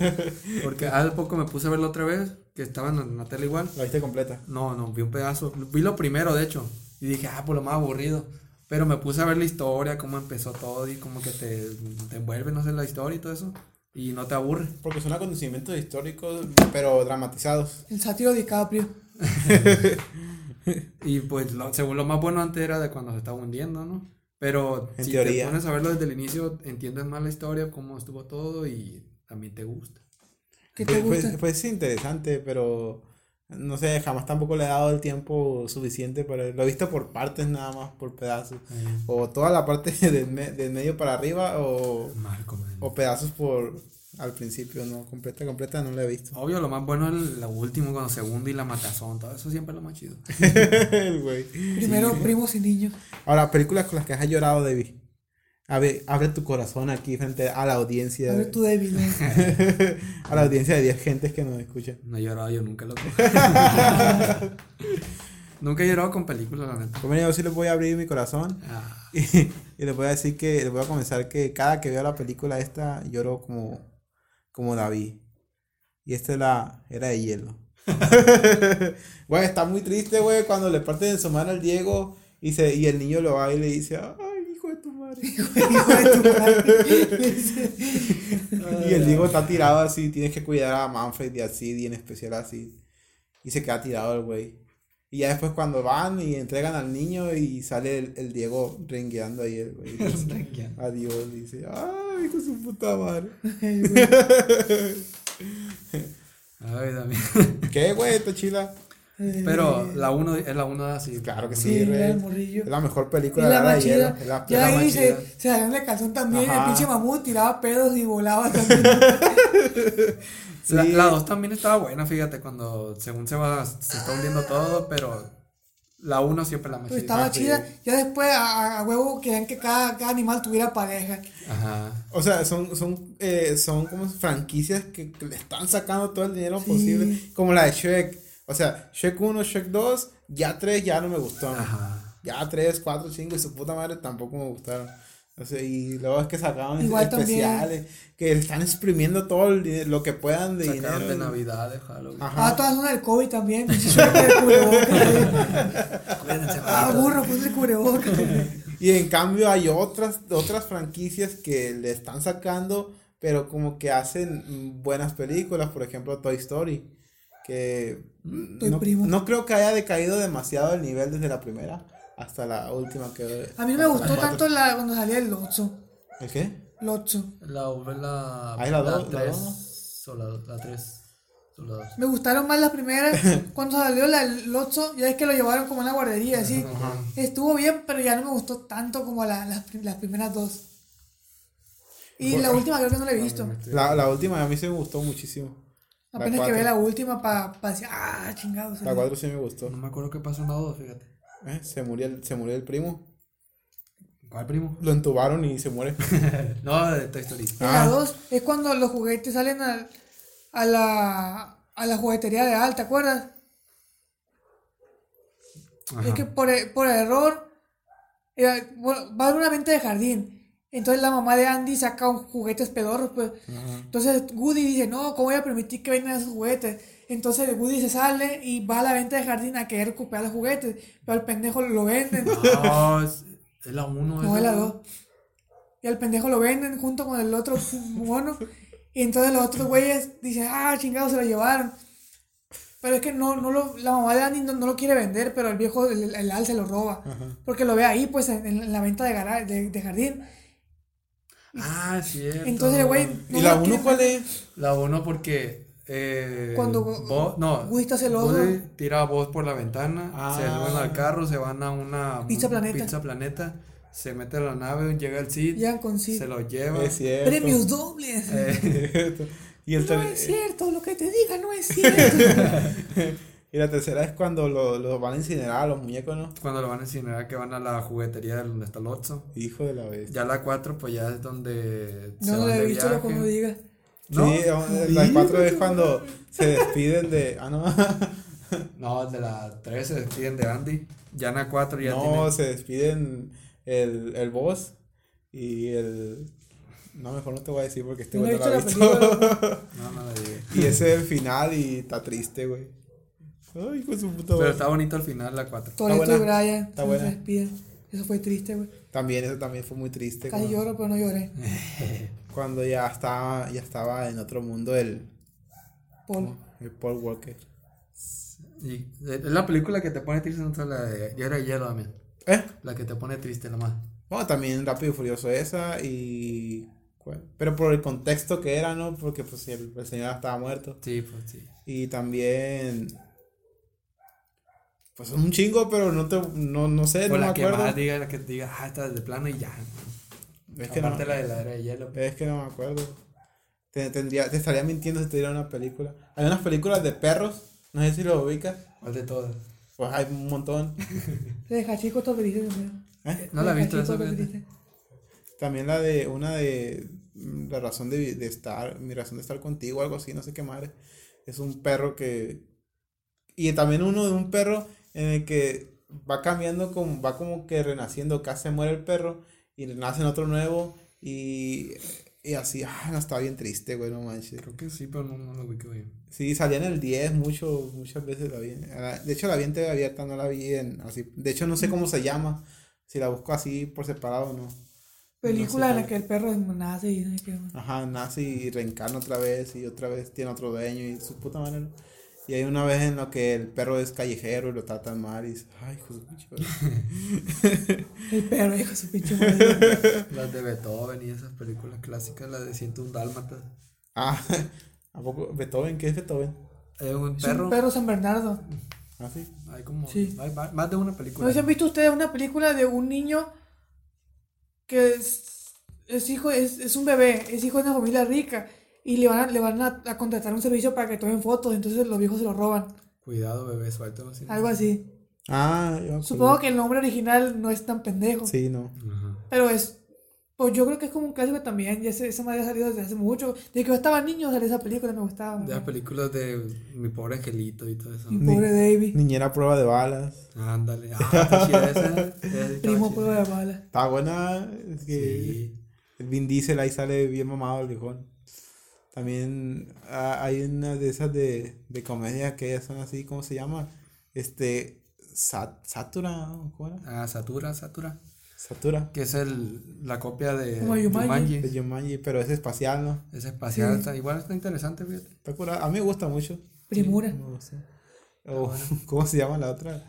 Porque hace poco me puse a verlo otra vez, que estaban en la tele igual. La viste completa. No, no, vi un pedazo. Vi lo primero, de hecho. Y dije, ah, pues lo más aburrido. Pero me puse a ver la historia, cómo empezó todo y como que te, te envuelve, no sé, la historia y todo eso. Y no te aburre. Porque son acontecimientos históricos, pero dramatizados. El sátiro DiCaprio. Y pues, lo- según lo más bueno antes era de cuando se estaba hundiendo, ¿no? Pero En si teoría. te pones a verlo desde el inicio, entiendes más la historia, cómo estuvo todo y también te gusta. ¿Qué te Pues, gusta? pues, pues es interesante, pero no sé, jamás tampoco le he dado el tiempo suficiente para lo he visto por partes nada más, por pedazos. O toda la parte del, me- del medio para arriba o, Marco, o pedazos por al principio, no, completa, completa no la he visto. Obvio, lo más bueno es lo último, cuando se hunde y la matazón, todo eso siempre es lo más chido. El güey. Primero, primos y niños. Ahora, películas con las que has llorado, David. A ver, abre tu corazón aquí frente a la audiencia. A ver, tú, David. a la audiencia de 10 gentes que nos escuchan. No he llorado yo nunca, loco. nunca he llorado con películas, la neta. Como yo sí les voy a abrir mi corazón Ah, y, y les voy a decir que les voy a comenzar que cada que veo la película esta lloro como, como David. Y esta es la era de hielo. Güey, está muy triste, güey, cuando le parten su mano al Diego y, se, y el niño lo va y le dice, ay, hijo de tu madre. Hijo de tu madre. Y el Diego está tirado así, tienes que cuidar a Manfred y a Sid y en especial así. Y se queda tirado el güey. Y ya después cuando van y entregan al niño y sale el, el Diego rengueando ahí el güey. Adiós, dice, ay, hijo de su puta madre. Ay, también. ¿Qué, güey? Está chila. Pero la 1 es la 1 así. Claro que Sí, sí, rey. el morrillo. Es la mejor película la de la de más hielo. chida. Es la, Ya la ahí se, se salieron de calzón también. Ajá. El pinche mamut tiraba pedos y volaba también. La, Sí. la 2 también estaba buena, fíjate, cuando según se va, se está hundiendo todo, pero la 1 siempre la más chida. estaba sí. chida. Ya después a, a huevo querían que cada, cada animal tuviera pareja. Ajá. O sea, son, son, eh, son como franquicias que, que le están sacando todo el dinero Sí. posible. Como la de Shrek. O sea, Shrek 1, Shrek 2, ya 3 ya no me gustó. Ajá. Ya 3, 4, 5 y su puta madre tampoco me gustaron. O sea, y luego es que sacaban Igual también. especiales, que están exprimiendo todo el dinero- lo que puedan de Sacaron dinero. de Navidad, de Halloween. Ajá. Ah, todas son del COVID también. ah, burro, puse el cubrebocas. Y en cambio hay otras, otras franquicias que le están sacando, pero como que hacen buenas películas, por ejemplo Toy Story, que no, no creo que haya decaído demasiado el nivel desde la primera hasta la última que... A mí me gustó tanto la, cuando salía el Lotso. ¿El qué? Lotso. La V, la. Ahí la dos, la 3. dos. O la, la 3. Solo dos. Me gustaron más las primeras. Cuando salió la Lotso, ya es que lo llevaron como en la guardería, así. Estuvo bien, pero ya no me gustó tanto como la- las, las primeras dos. Y la última creo que no la he visto. La, la última a mí sí me gustó muchísimo. La Apenas que ve la última para decir, ah, chingados. La 4 sí me gustó. No me acuerdo qué pasó en la dos, fíjate. Eh, Se murió el, se murió el primo. ¿Cuál primo? Lo entubaron y se muere. no, de Toy Story. La Ah. 2 es cuando los juguetes salen al- a, la, a la juguetería de Al, ¿te acuerdas? Ajá. Es que por, e- por error bueno, va a haber una venta de jardín. Entonces la mamá de Andy saca un juguetes pedorros, pues. Entonces Woody dice, no, ¿cómo voy a permitir que vendan esos juguetes? Entonces Woody se sale y va a la venta de jardín a querer recuperar los juguetes. Pero al pendejo lo venden. No, es, es la 1. No, es la 2. Y al pendejo lo venden junto con el otro mono. Y entonces los otros güeyes dicen, ah, chingados, se lo llevaron. Pero es que no, no lo, la mamá de Andy no, no lo quiere vender, pero el viejo, el, el Al se lo roba. Porque lo ve ahí, pues, en, en la venta de, gara- de, de jardín. Ah, cierto. Entonces el güey... no ¿Y la lo 1 quiere cuál es? La 1 porque. Eh, Cuando Bo- no, está celoso. Woody tira a Buzz por la ventana, Ah. se suben al carro, se van a una Pizza Planeta. Pizza Planeta, se mete a la nave, llega el Cid, Llegan con sí. se lo lleva. Es cierto. Premios dobles. Eh, y, el no es cierto, lo que te diga no es cierto. y la tercera es cuando lo, lo van a incinerar a los muñecos, ¿no? cuando lo van a incinerar, que van a la juguetería donde está Lotso. Hijo de la vez. Ya la 4, pues ya es donde se no van lo he visto, como diga. ¿No? Sí, la 4 es cuando se despiden de. Ah, no. No, de la 3 se despiden de Andy. Ya en la 4 ya no, tiene. se despiden el, el boss y el. No, mejor no te voy a decir porque este No güey no visto lo ha visto. película. No, no la diga. y ese es el final y está triste, güey. Ay, con su puta Pero está bonito al final la 4. Toretto y buena. Brian Está se buena. despiden. Eso fue triste, güey. También, eso también fue muy triste. Casi cuando- lloro, pero no lloré. Cuando ya estaba, ya estaba en otro mundo el, Paul. el Paul Walker. Y es la película que te pone triste, no es la de Yo era hielo también. ¿Eh? La que te pone triste, la más. Bueno, también Rápido y Furioso esa y... ¿cuál? Pero por el contexto que era, ¿no? Porque pues el, el señor ya estaba muerto. Sí, pues sí. Y también... Pues un chingo, pero no te... No, no sé, O no me la que más diga, la que te diga, ah, esta es de plano y ya. Es que, no, Aparte la de la era de hielo. es que no me acuerdo. Te, tendría, te estaría mintiendo si te diera una película. Hay unas películas de perros, no sé si lo ubicas. ¿Cuál de todas? Pues hay un montón. Se deja chico todo triste también. ¿Eh? No la he visto esa. También la de una de mm, la razón de, de estar, mi razón de estar contigo, algo así, no sé qué madre. Es un perro que y también uno de un perro en el que va cambiando como va como que renaciendo, casi se muere el perro y nace en otro nuevo y, y así, ah, no está bien triste, güey, no manches. Creo que sí, pero no, no lo ubico bien. Sí, salía en el 10 mucho, muchas veces la vi. De hecho, la vi en TV abierta, no la vi en así. De hecho, no sé cómo se llama. Si la busco así por separado, no. Película No en la que el perro nace y no sé qué. Ajá, nace y reencarna otra vez y otra vez tiene otro dueño y su puta madre. ¿No? Y hay una vez en la que el perro es callejero y lo tratan mal y dices, ay, hijo de su pinche madre". El perro, hijo de su pinche. Las de Beethoven y esas películas clásicas, las de 101 Dálmatas. Ah, ¿a poco? ¿Beethoven? ¿Qué es Beethoven? Un Es perro. un perro San Bernardo. Ah, sí. Hay como. Sí. Hay más de una ¿No película. sé si han visto ustedes una película de un niño que es, es hijo, es, es un bebé, es hijo de una familia rica y le van a, le van a, a contratar un servicio para que tomen fotos, entonces los viejos se lo roban, Cuidado, bebé, suéltalo así. algo así. Ah, yo. Supongo que el nombre original no es tan pendejo, Sí, no. Ajá. pero es, pues yo creo que es como un clásico también, ya se, esa madre ha salido desde hace mucho, de que yo estaba niño salió esa película, me gustaba. De las películas de Mi pobre angelito y todo eso. Mi pobre David, Niñera prueba de balas. Ándale. Ah, chida esa. Sí primo prueba de bala. Está buena. Es que Sí. Vin Diesel ahí sale bien mamado el viejón. También ah, hay una de esas de, de comedia que son así, ¿cómo se llama? Este, Sat- Satura, ¿cómo era? Ah, Satura, Satura. Satura. Que es el, la copia de Como Jumanji. De Jumanji, pero es espacial, ¿no? Es espacial. Sí. está- igual está interesante, fíjate. Está curada. A mí me gusta mucho. Primura. Me gusta. O, ¿Cómo se llama la otra?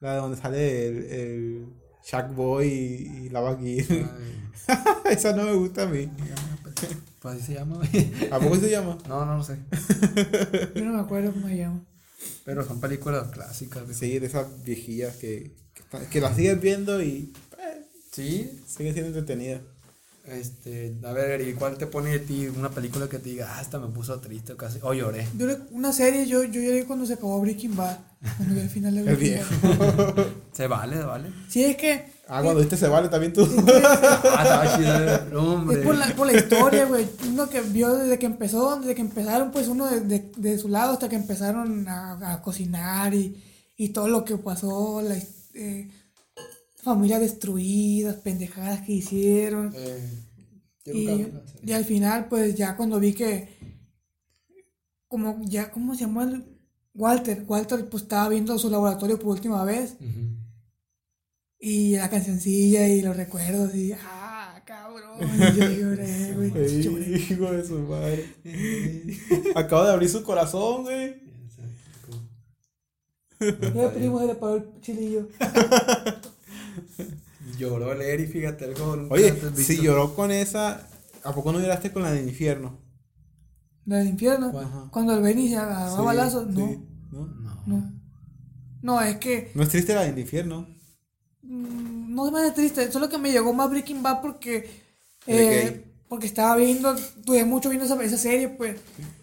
La de donde sale el, el Shack Boy y, y Lava Gear. Ay, Esa no me gusta a mí. Pues. Así se llama, güey. ¿A poco se llama? No, no lo sé. Yo no me acuerdo cómo se llama. Pero son películas clásicas, güey. Sí, de esas viejillas que, que, están- que las sigues viendo y eh, Sí. siguen siendo entretenidas. Este, a ver, ¿y cuál te pone de ti una película que te diga, ah, esta me puso triste o casi, o lloré? Yo le- una serie, yo, yo lloré cuando se acabó Breaking Bad. Cuando vi el final de El Breaking viejo. Bad. Se vale, se vale. Sí, es que Ah, cuando viste se vale también tú. Ah, hombre. es por la, por la historia, güey. Uno que vio desde que empezó, desde que empezaron, pues uno de, de, de su lado hasta que empezaron a, a cocinar y, y todo lo que pasó, la eh, familias destruidas, pendejadas que hicieron. Eh, Y, y al final, pues ya cuando vi que, como ya, ¿cómo se llamó el? Walter, Walter pues estaba viendo su laboratorio por última vez Ujú. Y la cancioncilla y los recuerdos y, ah, cabrón, y yo lloré, güey. Hijo de su madre. Acaba de abrir su corazón, güey. Ya primo se le paró el chilillo. Lloró leer y fíjate algo. Oye, si visto. lloró con esa, ¿a poco no lloraste con la del infierno? La del infierno, Ajá. cuando el Benny se agarró a Sí, balazos, no, sí, ¿no? No. no. No, es que No es triste la del infierno. Mm, no se me hace triste, solo que me llegó más Breaking Bad porque eh, porque estaba viendo, tuve mucho viendo esa, esa serie, pues,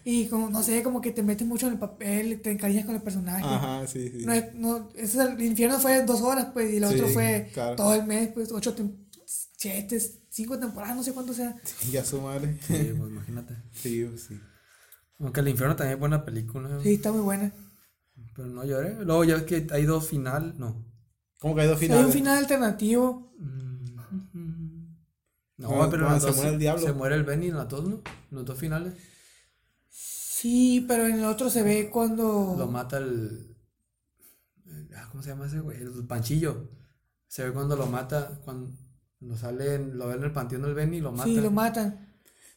y como, no sé, como que te metes mucho en el papel, te encariñas con el personaje. Ajá, sí, sí. No, es- no, ese es el infierno fue dos horas, pues, y el Sí, otro fue claro. todo el mes, pues, ocho, tem- siete, cinco temporadas, no sé cuánto sea. Ya su madre. Sí, pues imagínate. Sí, pues, sí. Aunque El Infierno también es buena película. Sí, está muy buena. Pero no lloré. Luego ya ves que hay dos final. No. ¿Cómo que hay dos Sí, hay finales? un final alternativo. Mm. No, Cuando- pero cuando en se los dos muere el diablo. Se muere el Benny en los dos, ¿no? En los dos finales. Sí, pero en el otro se ve cuando... Lo mata el. ah, ¿Cómo se llama ese güey? El panchillo. Se ve cuando lo mata. Cuando lo sale, en- lo ve en el panteón del Benny y lo mata. Sí, lo matan.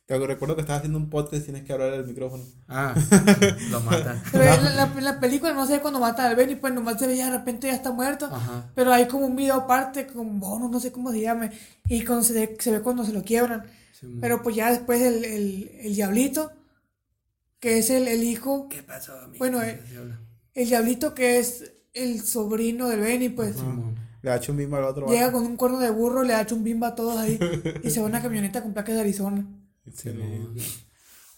Te recuerdo que estás haciendo un podcast y tienes que hablar del micrófono. Ah, lo mata. Pero en la, la- película no sé cuando matan al Benny, pues nomás se ve ya de repente ya está muerto. Ajá. Pero hay como un video aparte, con bono, no sé cómo se llame. Y cuando se, ve- se ve cuando se lo quiebran. Sí, Pero pues ya después el, el, el diablito, que es el, el hijo, ¿Qué pasó, amigo? Bueno, eh, Así habla. el diablito que es el sobrino del Benny, pues. Le ha hecho un mismo al otro. llega con un cuerno de burro, le ha hecho un bimba a todos ahí y se va a una camioneta con placas de Arizona. Excelente.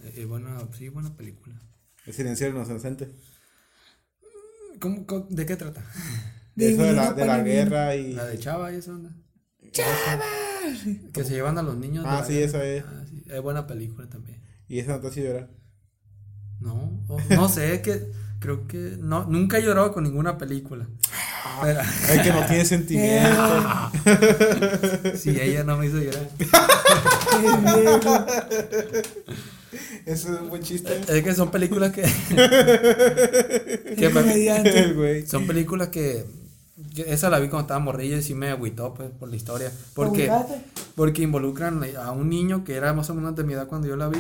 Eh, eh, buena, sí, buena película. El silencio de los inocentes. ¿Cómo, cómo- de qué trata? De eso de la, de la guerra y. La de Chava y esa onda. Que se llevan a los niños. Ah, sí, esa es. Ah, sí, Es buena película también. Y esa no te hace llorar. No, no sé, es que creo que no, nunca he llorado con ninguna película. Es que no tiene sentimiento. si ella no me hizo llorar. Eso es un buen chiste. Es que son películas que. que me- comediante. El güey. son películas que, Esa la vi cuando estaba morrilla y sí me agüitó pues, por la historia. Porque, porque involucran a un niño que era más o menos de mi edad cuando yo la vi.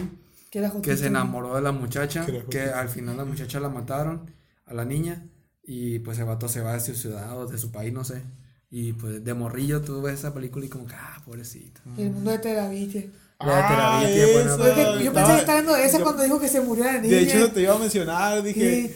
Que se enamoró de la muchacha, Que al final la muchacha la mataron, a la niña, y pues el vato se va de su ciudad o de su país, no sé. Y pues de morrillo tú ves esa película y como que, ah, pobrecito. El mundo de de Ah, buena eso. Yo, que- yo pensé que estaba viendo esa yo- cuando dijo que se murió la niña. De hecho, no te iba a mencionar. Dije.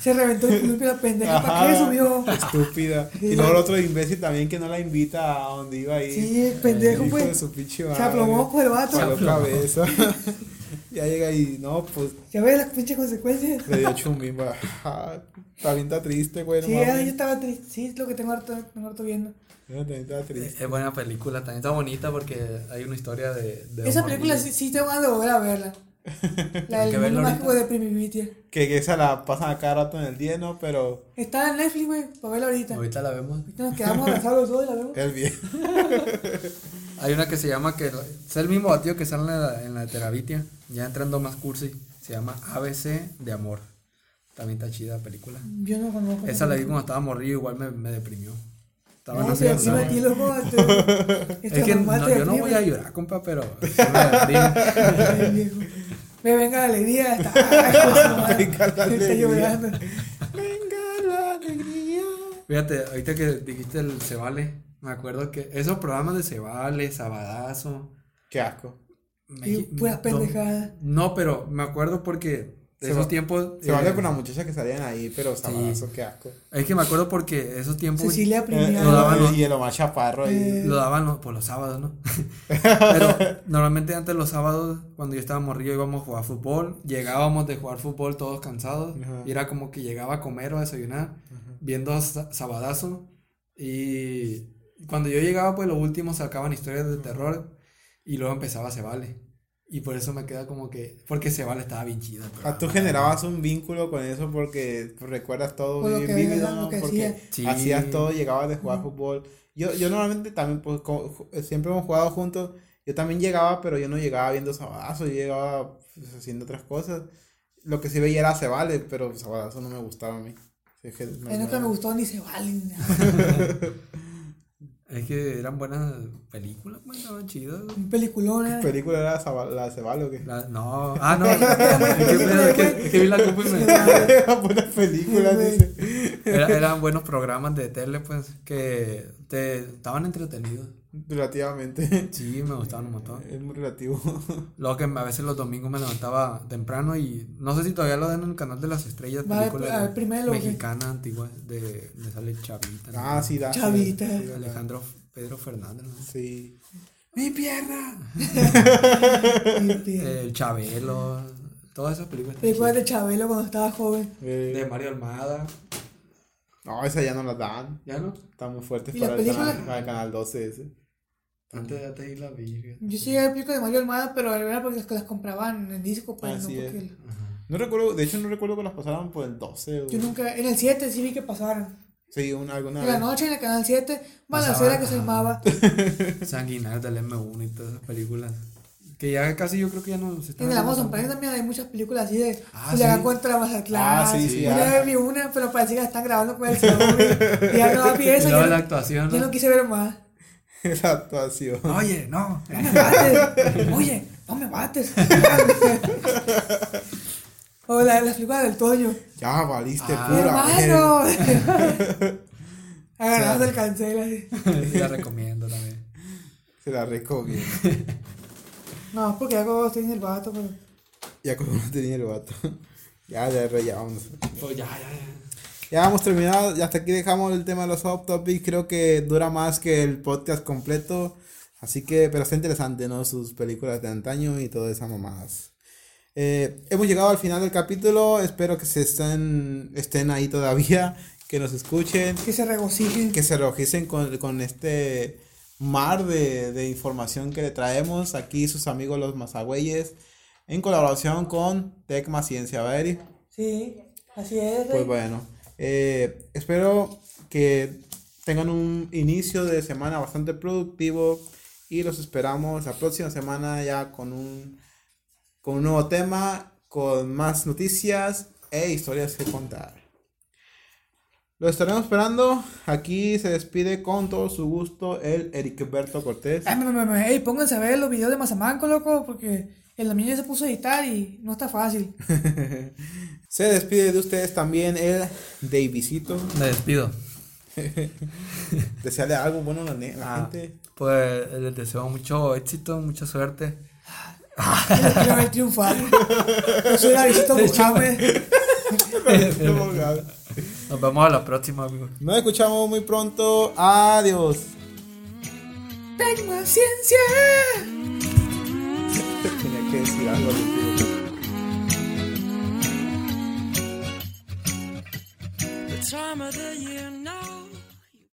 Se reventó el columpio la pendeja. ¿Para Ajá, qué subió? Estúpida. Y luego el otro imbécil también que no la invita a donde iba a ir. Sí, el pendejo, Hijo de pues. su pinche Se aplomó por el vato. Jaló cabeza. ya llega y no, pues Ya ves las pinches consecuencias. le dio chumbimba. Ah, También está triste, güey. no Sí, ah, yo estaba triste. Sí, es lo que tengo harto, tengo harto viendo. Yo también estaba triste. Es buena película, también está bonita porque hay una historia de... de Esa película sí, sí tengo ganas de volver a verla. La del mundo mágico ahorita. de Primivitia. Que, que esa la pasan a cada rato en el día, ¿no? Pero Está en Netflix, güey, para verla ahorita. Ahorita la vemos. Ahorita nos quedamos abrazados los dos y la vemos. es bien. Hay una que se llama, que es el mismo batido que sale en la, en la Terabitia, ya entrando más cursi, se llama ABC de Amor. También está chida la película. Yo no conozco. Esa la vi cuando estaba morrido, igual me, me deprimió. Estaba No, pero universidad. encima a ti, loco. Este, este Es que no, yo no voy a llorar, compa, pero me viejo. Me venga la alegría. Está, ay. Venga la alegría. llorando. Venga la alegría. Fíjate, ahorita que dijiste el Se Vale, me acuerdo que esos programas de Se Vale, Sabadazo, Qué asco. Y puras pendejadas. No, pero me acuerdo porque de esos va- tiempos. Se eh, vale con la muchacha que salían ahí, pero sabadazo, qué asco. Es que me acuerdo porque esos tiempos Cecilia Eh, Primera. lo daban los- y el Omar Chaparro. Eh, lo daban los- por los sábados, ¿no? Pero normalmente antes los sábados, cuando yo estaba morrillo, íbamos a jugar fútbol. Llegábamos de jugar fútbol todos cansados. Ajá. Y era como que llegaba a comer o a desayunar, viendo sa- Sabadazo. Y cuando yo llegaba, pues los últimos sacaban historias de terror. Y luego empezaba Se Vale. Y por eso me queda como que. Porque Se Vale estaba bien chido. Ah, tú generabas un vínculo con eso porque recuerdas todo Por lo bien vívido, lo porque. Sí. hacías todo, llegabas de jugar fútbol. Yo, yo normalmente también, pues como siempre hemos jugado juntos, yo también llegaba, pero yo no llegaba viendo Sabadazo, yo llegaba pues, haciendo otras cosas. Lo que sí veía era Se Vale, pero Sabadazo no me gustaba a mí. Es que A mí nunca me gustó ni se vale ni nada. Es que eran buenas películas, pues, estaban chidas. Un peliculón, ¿Qué ¿eh? película era la de Se Vale o qué? La- no, ah, no. es, que, es que- vi la copa y me. Eran buenas películas, dice. Era- eran buenos programas de tele, pues, que te estaban entretenidos. Relativamente. Sí, me gustaban un montón. Es muy relativo. Luego que a veces los domingos me levantaba temprano y no sé si todavía lo dan en el canal de las estrellas, Va, películas a ver, primero, ¿o qué? mexicana antigua de, de sale Chavita. ¿no? Ah, sí, da. Chavita. sí. Alejandro Pedro Fernández, ¿no? Sí. ¡Mi pierna! El Chabelo, todas esas películas. Películas de. Chabelo cuando estaba joven. Eh, De Mario Almada, No, esa ya no la dan. ¿ya no? Está muy fuerte ¿Y para el película? canal, para el canal 12 ese. Antes de te la vi. fíjate. Yo sí veía películas de Mario Almada, pero era porque las, las compraban en disco, pues Así no es. porque... No recuerdo, de hecho no recuerdo que las pasaran por el 12. o- Yo nunca, en el 7 sí vi que pasaron. Sí, una, alguna En la vez. noche en el canal 7, balacera que se llamaba. Sanguinarios del M1 y todas esas películas. Que ya casi yo creo que ya no se están En el Amazon. Prime también hay muchas películas así de Ah, sí. contra Mazatlán. Ah, sí, sí, Una ah. vez vi una, pero parece que la están grabando con el celular. y ya no vi Y esa, luego ya la actuación. ya ¿no? no quise ver más. la actuación. Oye, no. No me mates. Oye, no me mates. o la, las películas del Toño. Ya valiste Ah. pura. ¡Hermano! Agarrando el cancel así. la recomiendo también. Se la recomiendo. No, porque ya como en el vato, pero. ya como no tenía el vato. ya, ya, ya, ya, vamos. Pues ya, ya, ya. Ya hemos terminado, hasta aquí dejamos el tema de los off topics, creo que dura más que el podcast completo, así que, pero está interesante, ¿no? Sus películas de antaño y todas esas mamadas. Eh, hemos llegado al final del capítulo, espero que se estén, estén ahí todavía, que nos escuchen, Que se regocijen. que se regocen con, con este mar de, de información que le traemos aquí sus amigos los mazagüeyes, en colaboración con Tecma Ciencia, ¿verdad? Sí, así es. Pues bueno, eh, espero que tengan un inicio de semana bastante productivo y los esperamos la próxima semana ya con un, con un nuevo tema, con más noticias e historias que contar. Lo estaremos esperando. Aquí se despide con todo su gusto el Ericberto Cortés. Ay, pónganse a ver los videos de Mazamanco, loco, porque el domingo ya se puso a editar y no está fácil. Se despide de ustedes también el Davisito. Me despido. Desearle algo bueno a la, la Ah, gente. Pues les deseo mucho éxito, mucha suerte. Yo quiero ver triunfar. Yo soy Mohamed. Nos vemos a la próxima, amigos. Nos escuchamos muy pronto. Adiós. Tecma Ciencia. Tenía que decir algo. tío. The time of the year now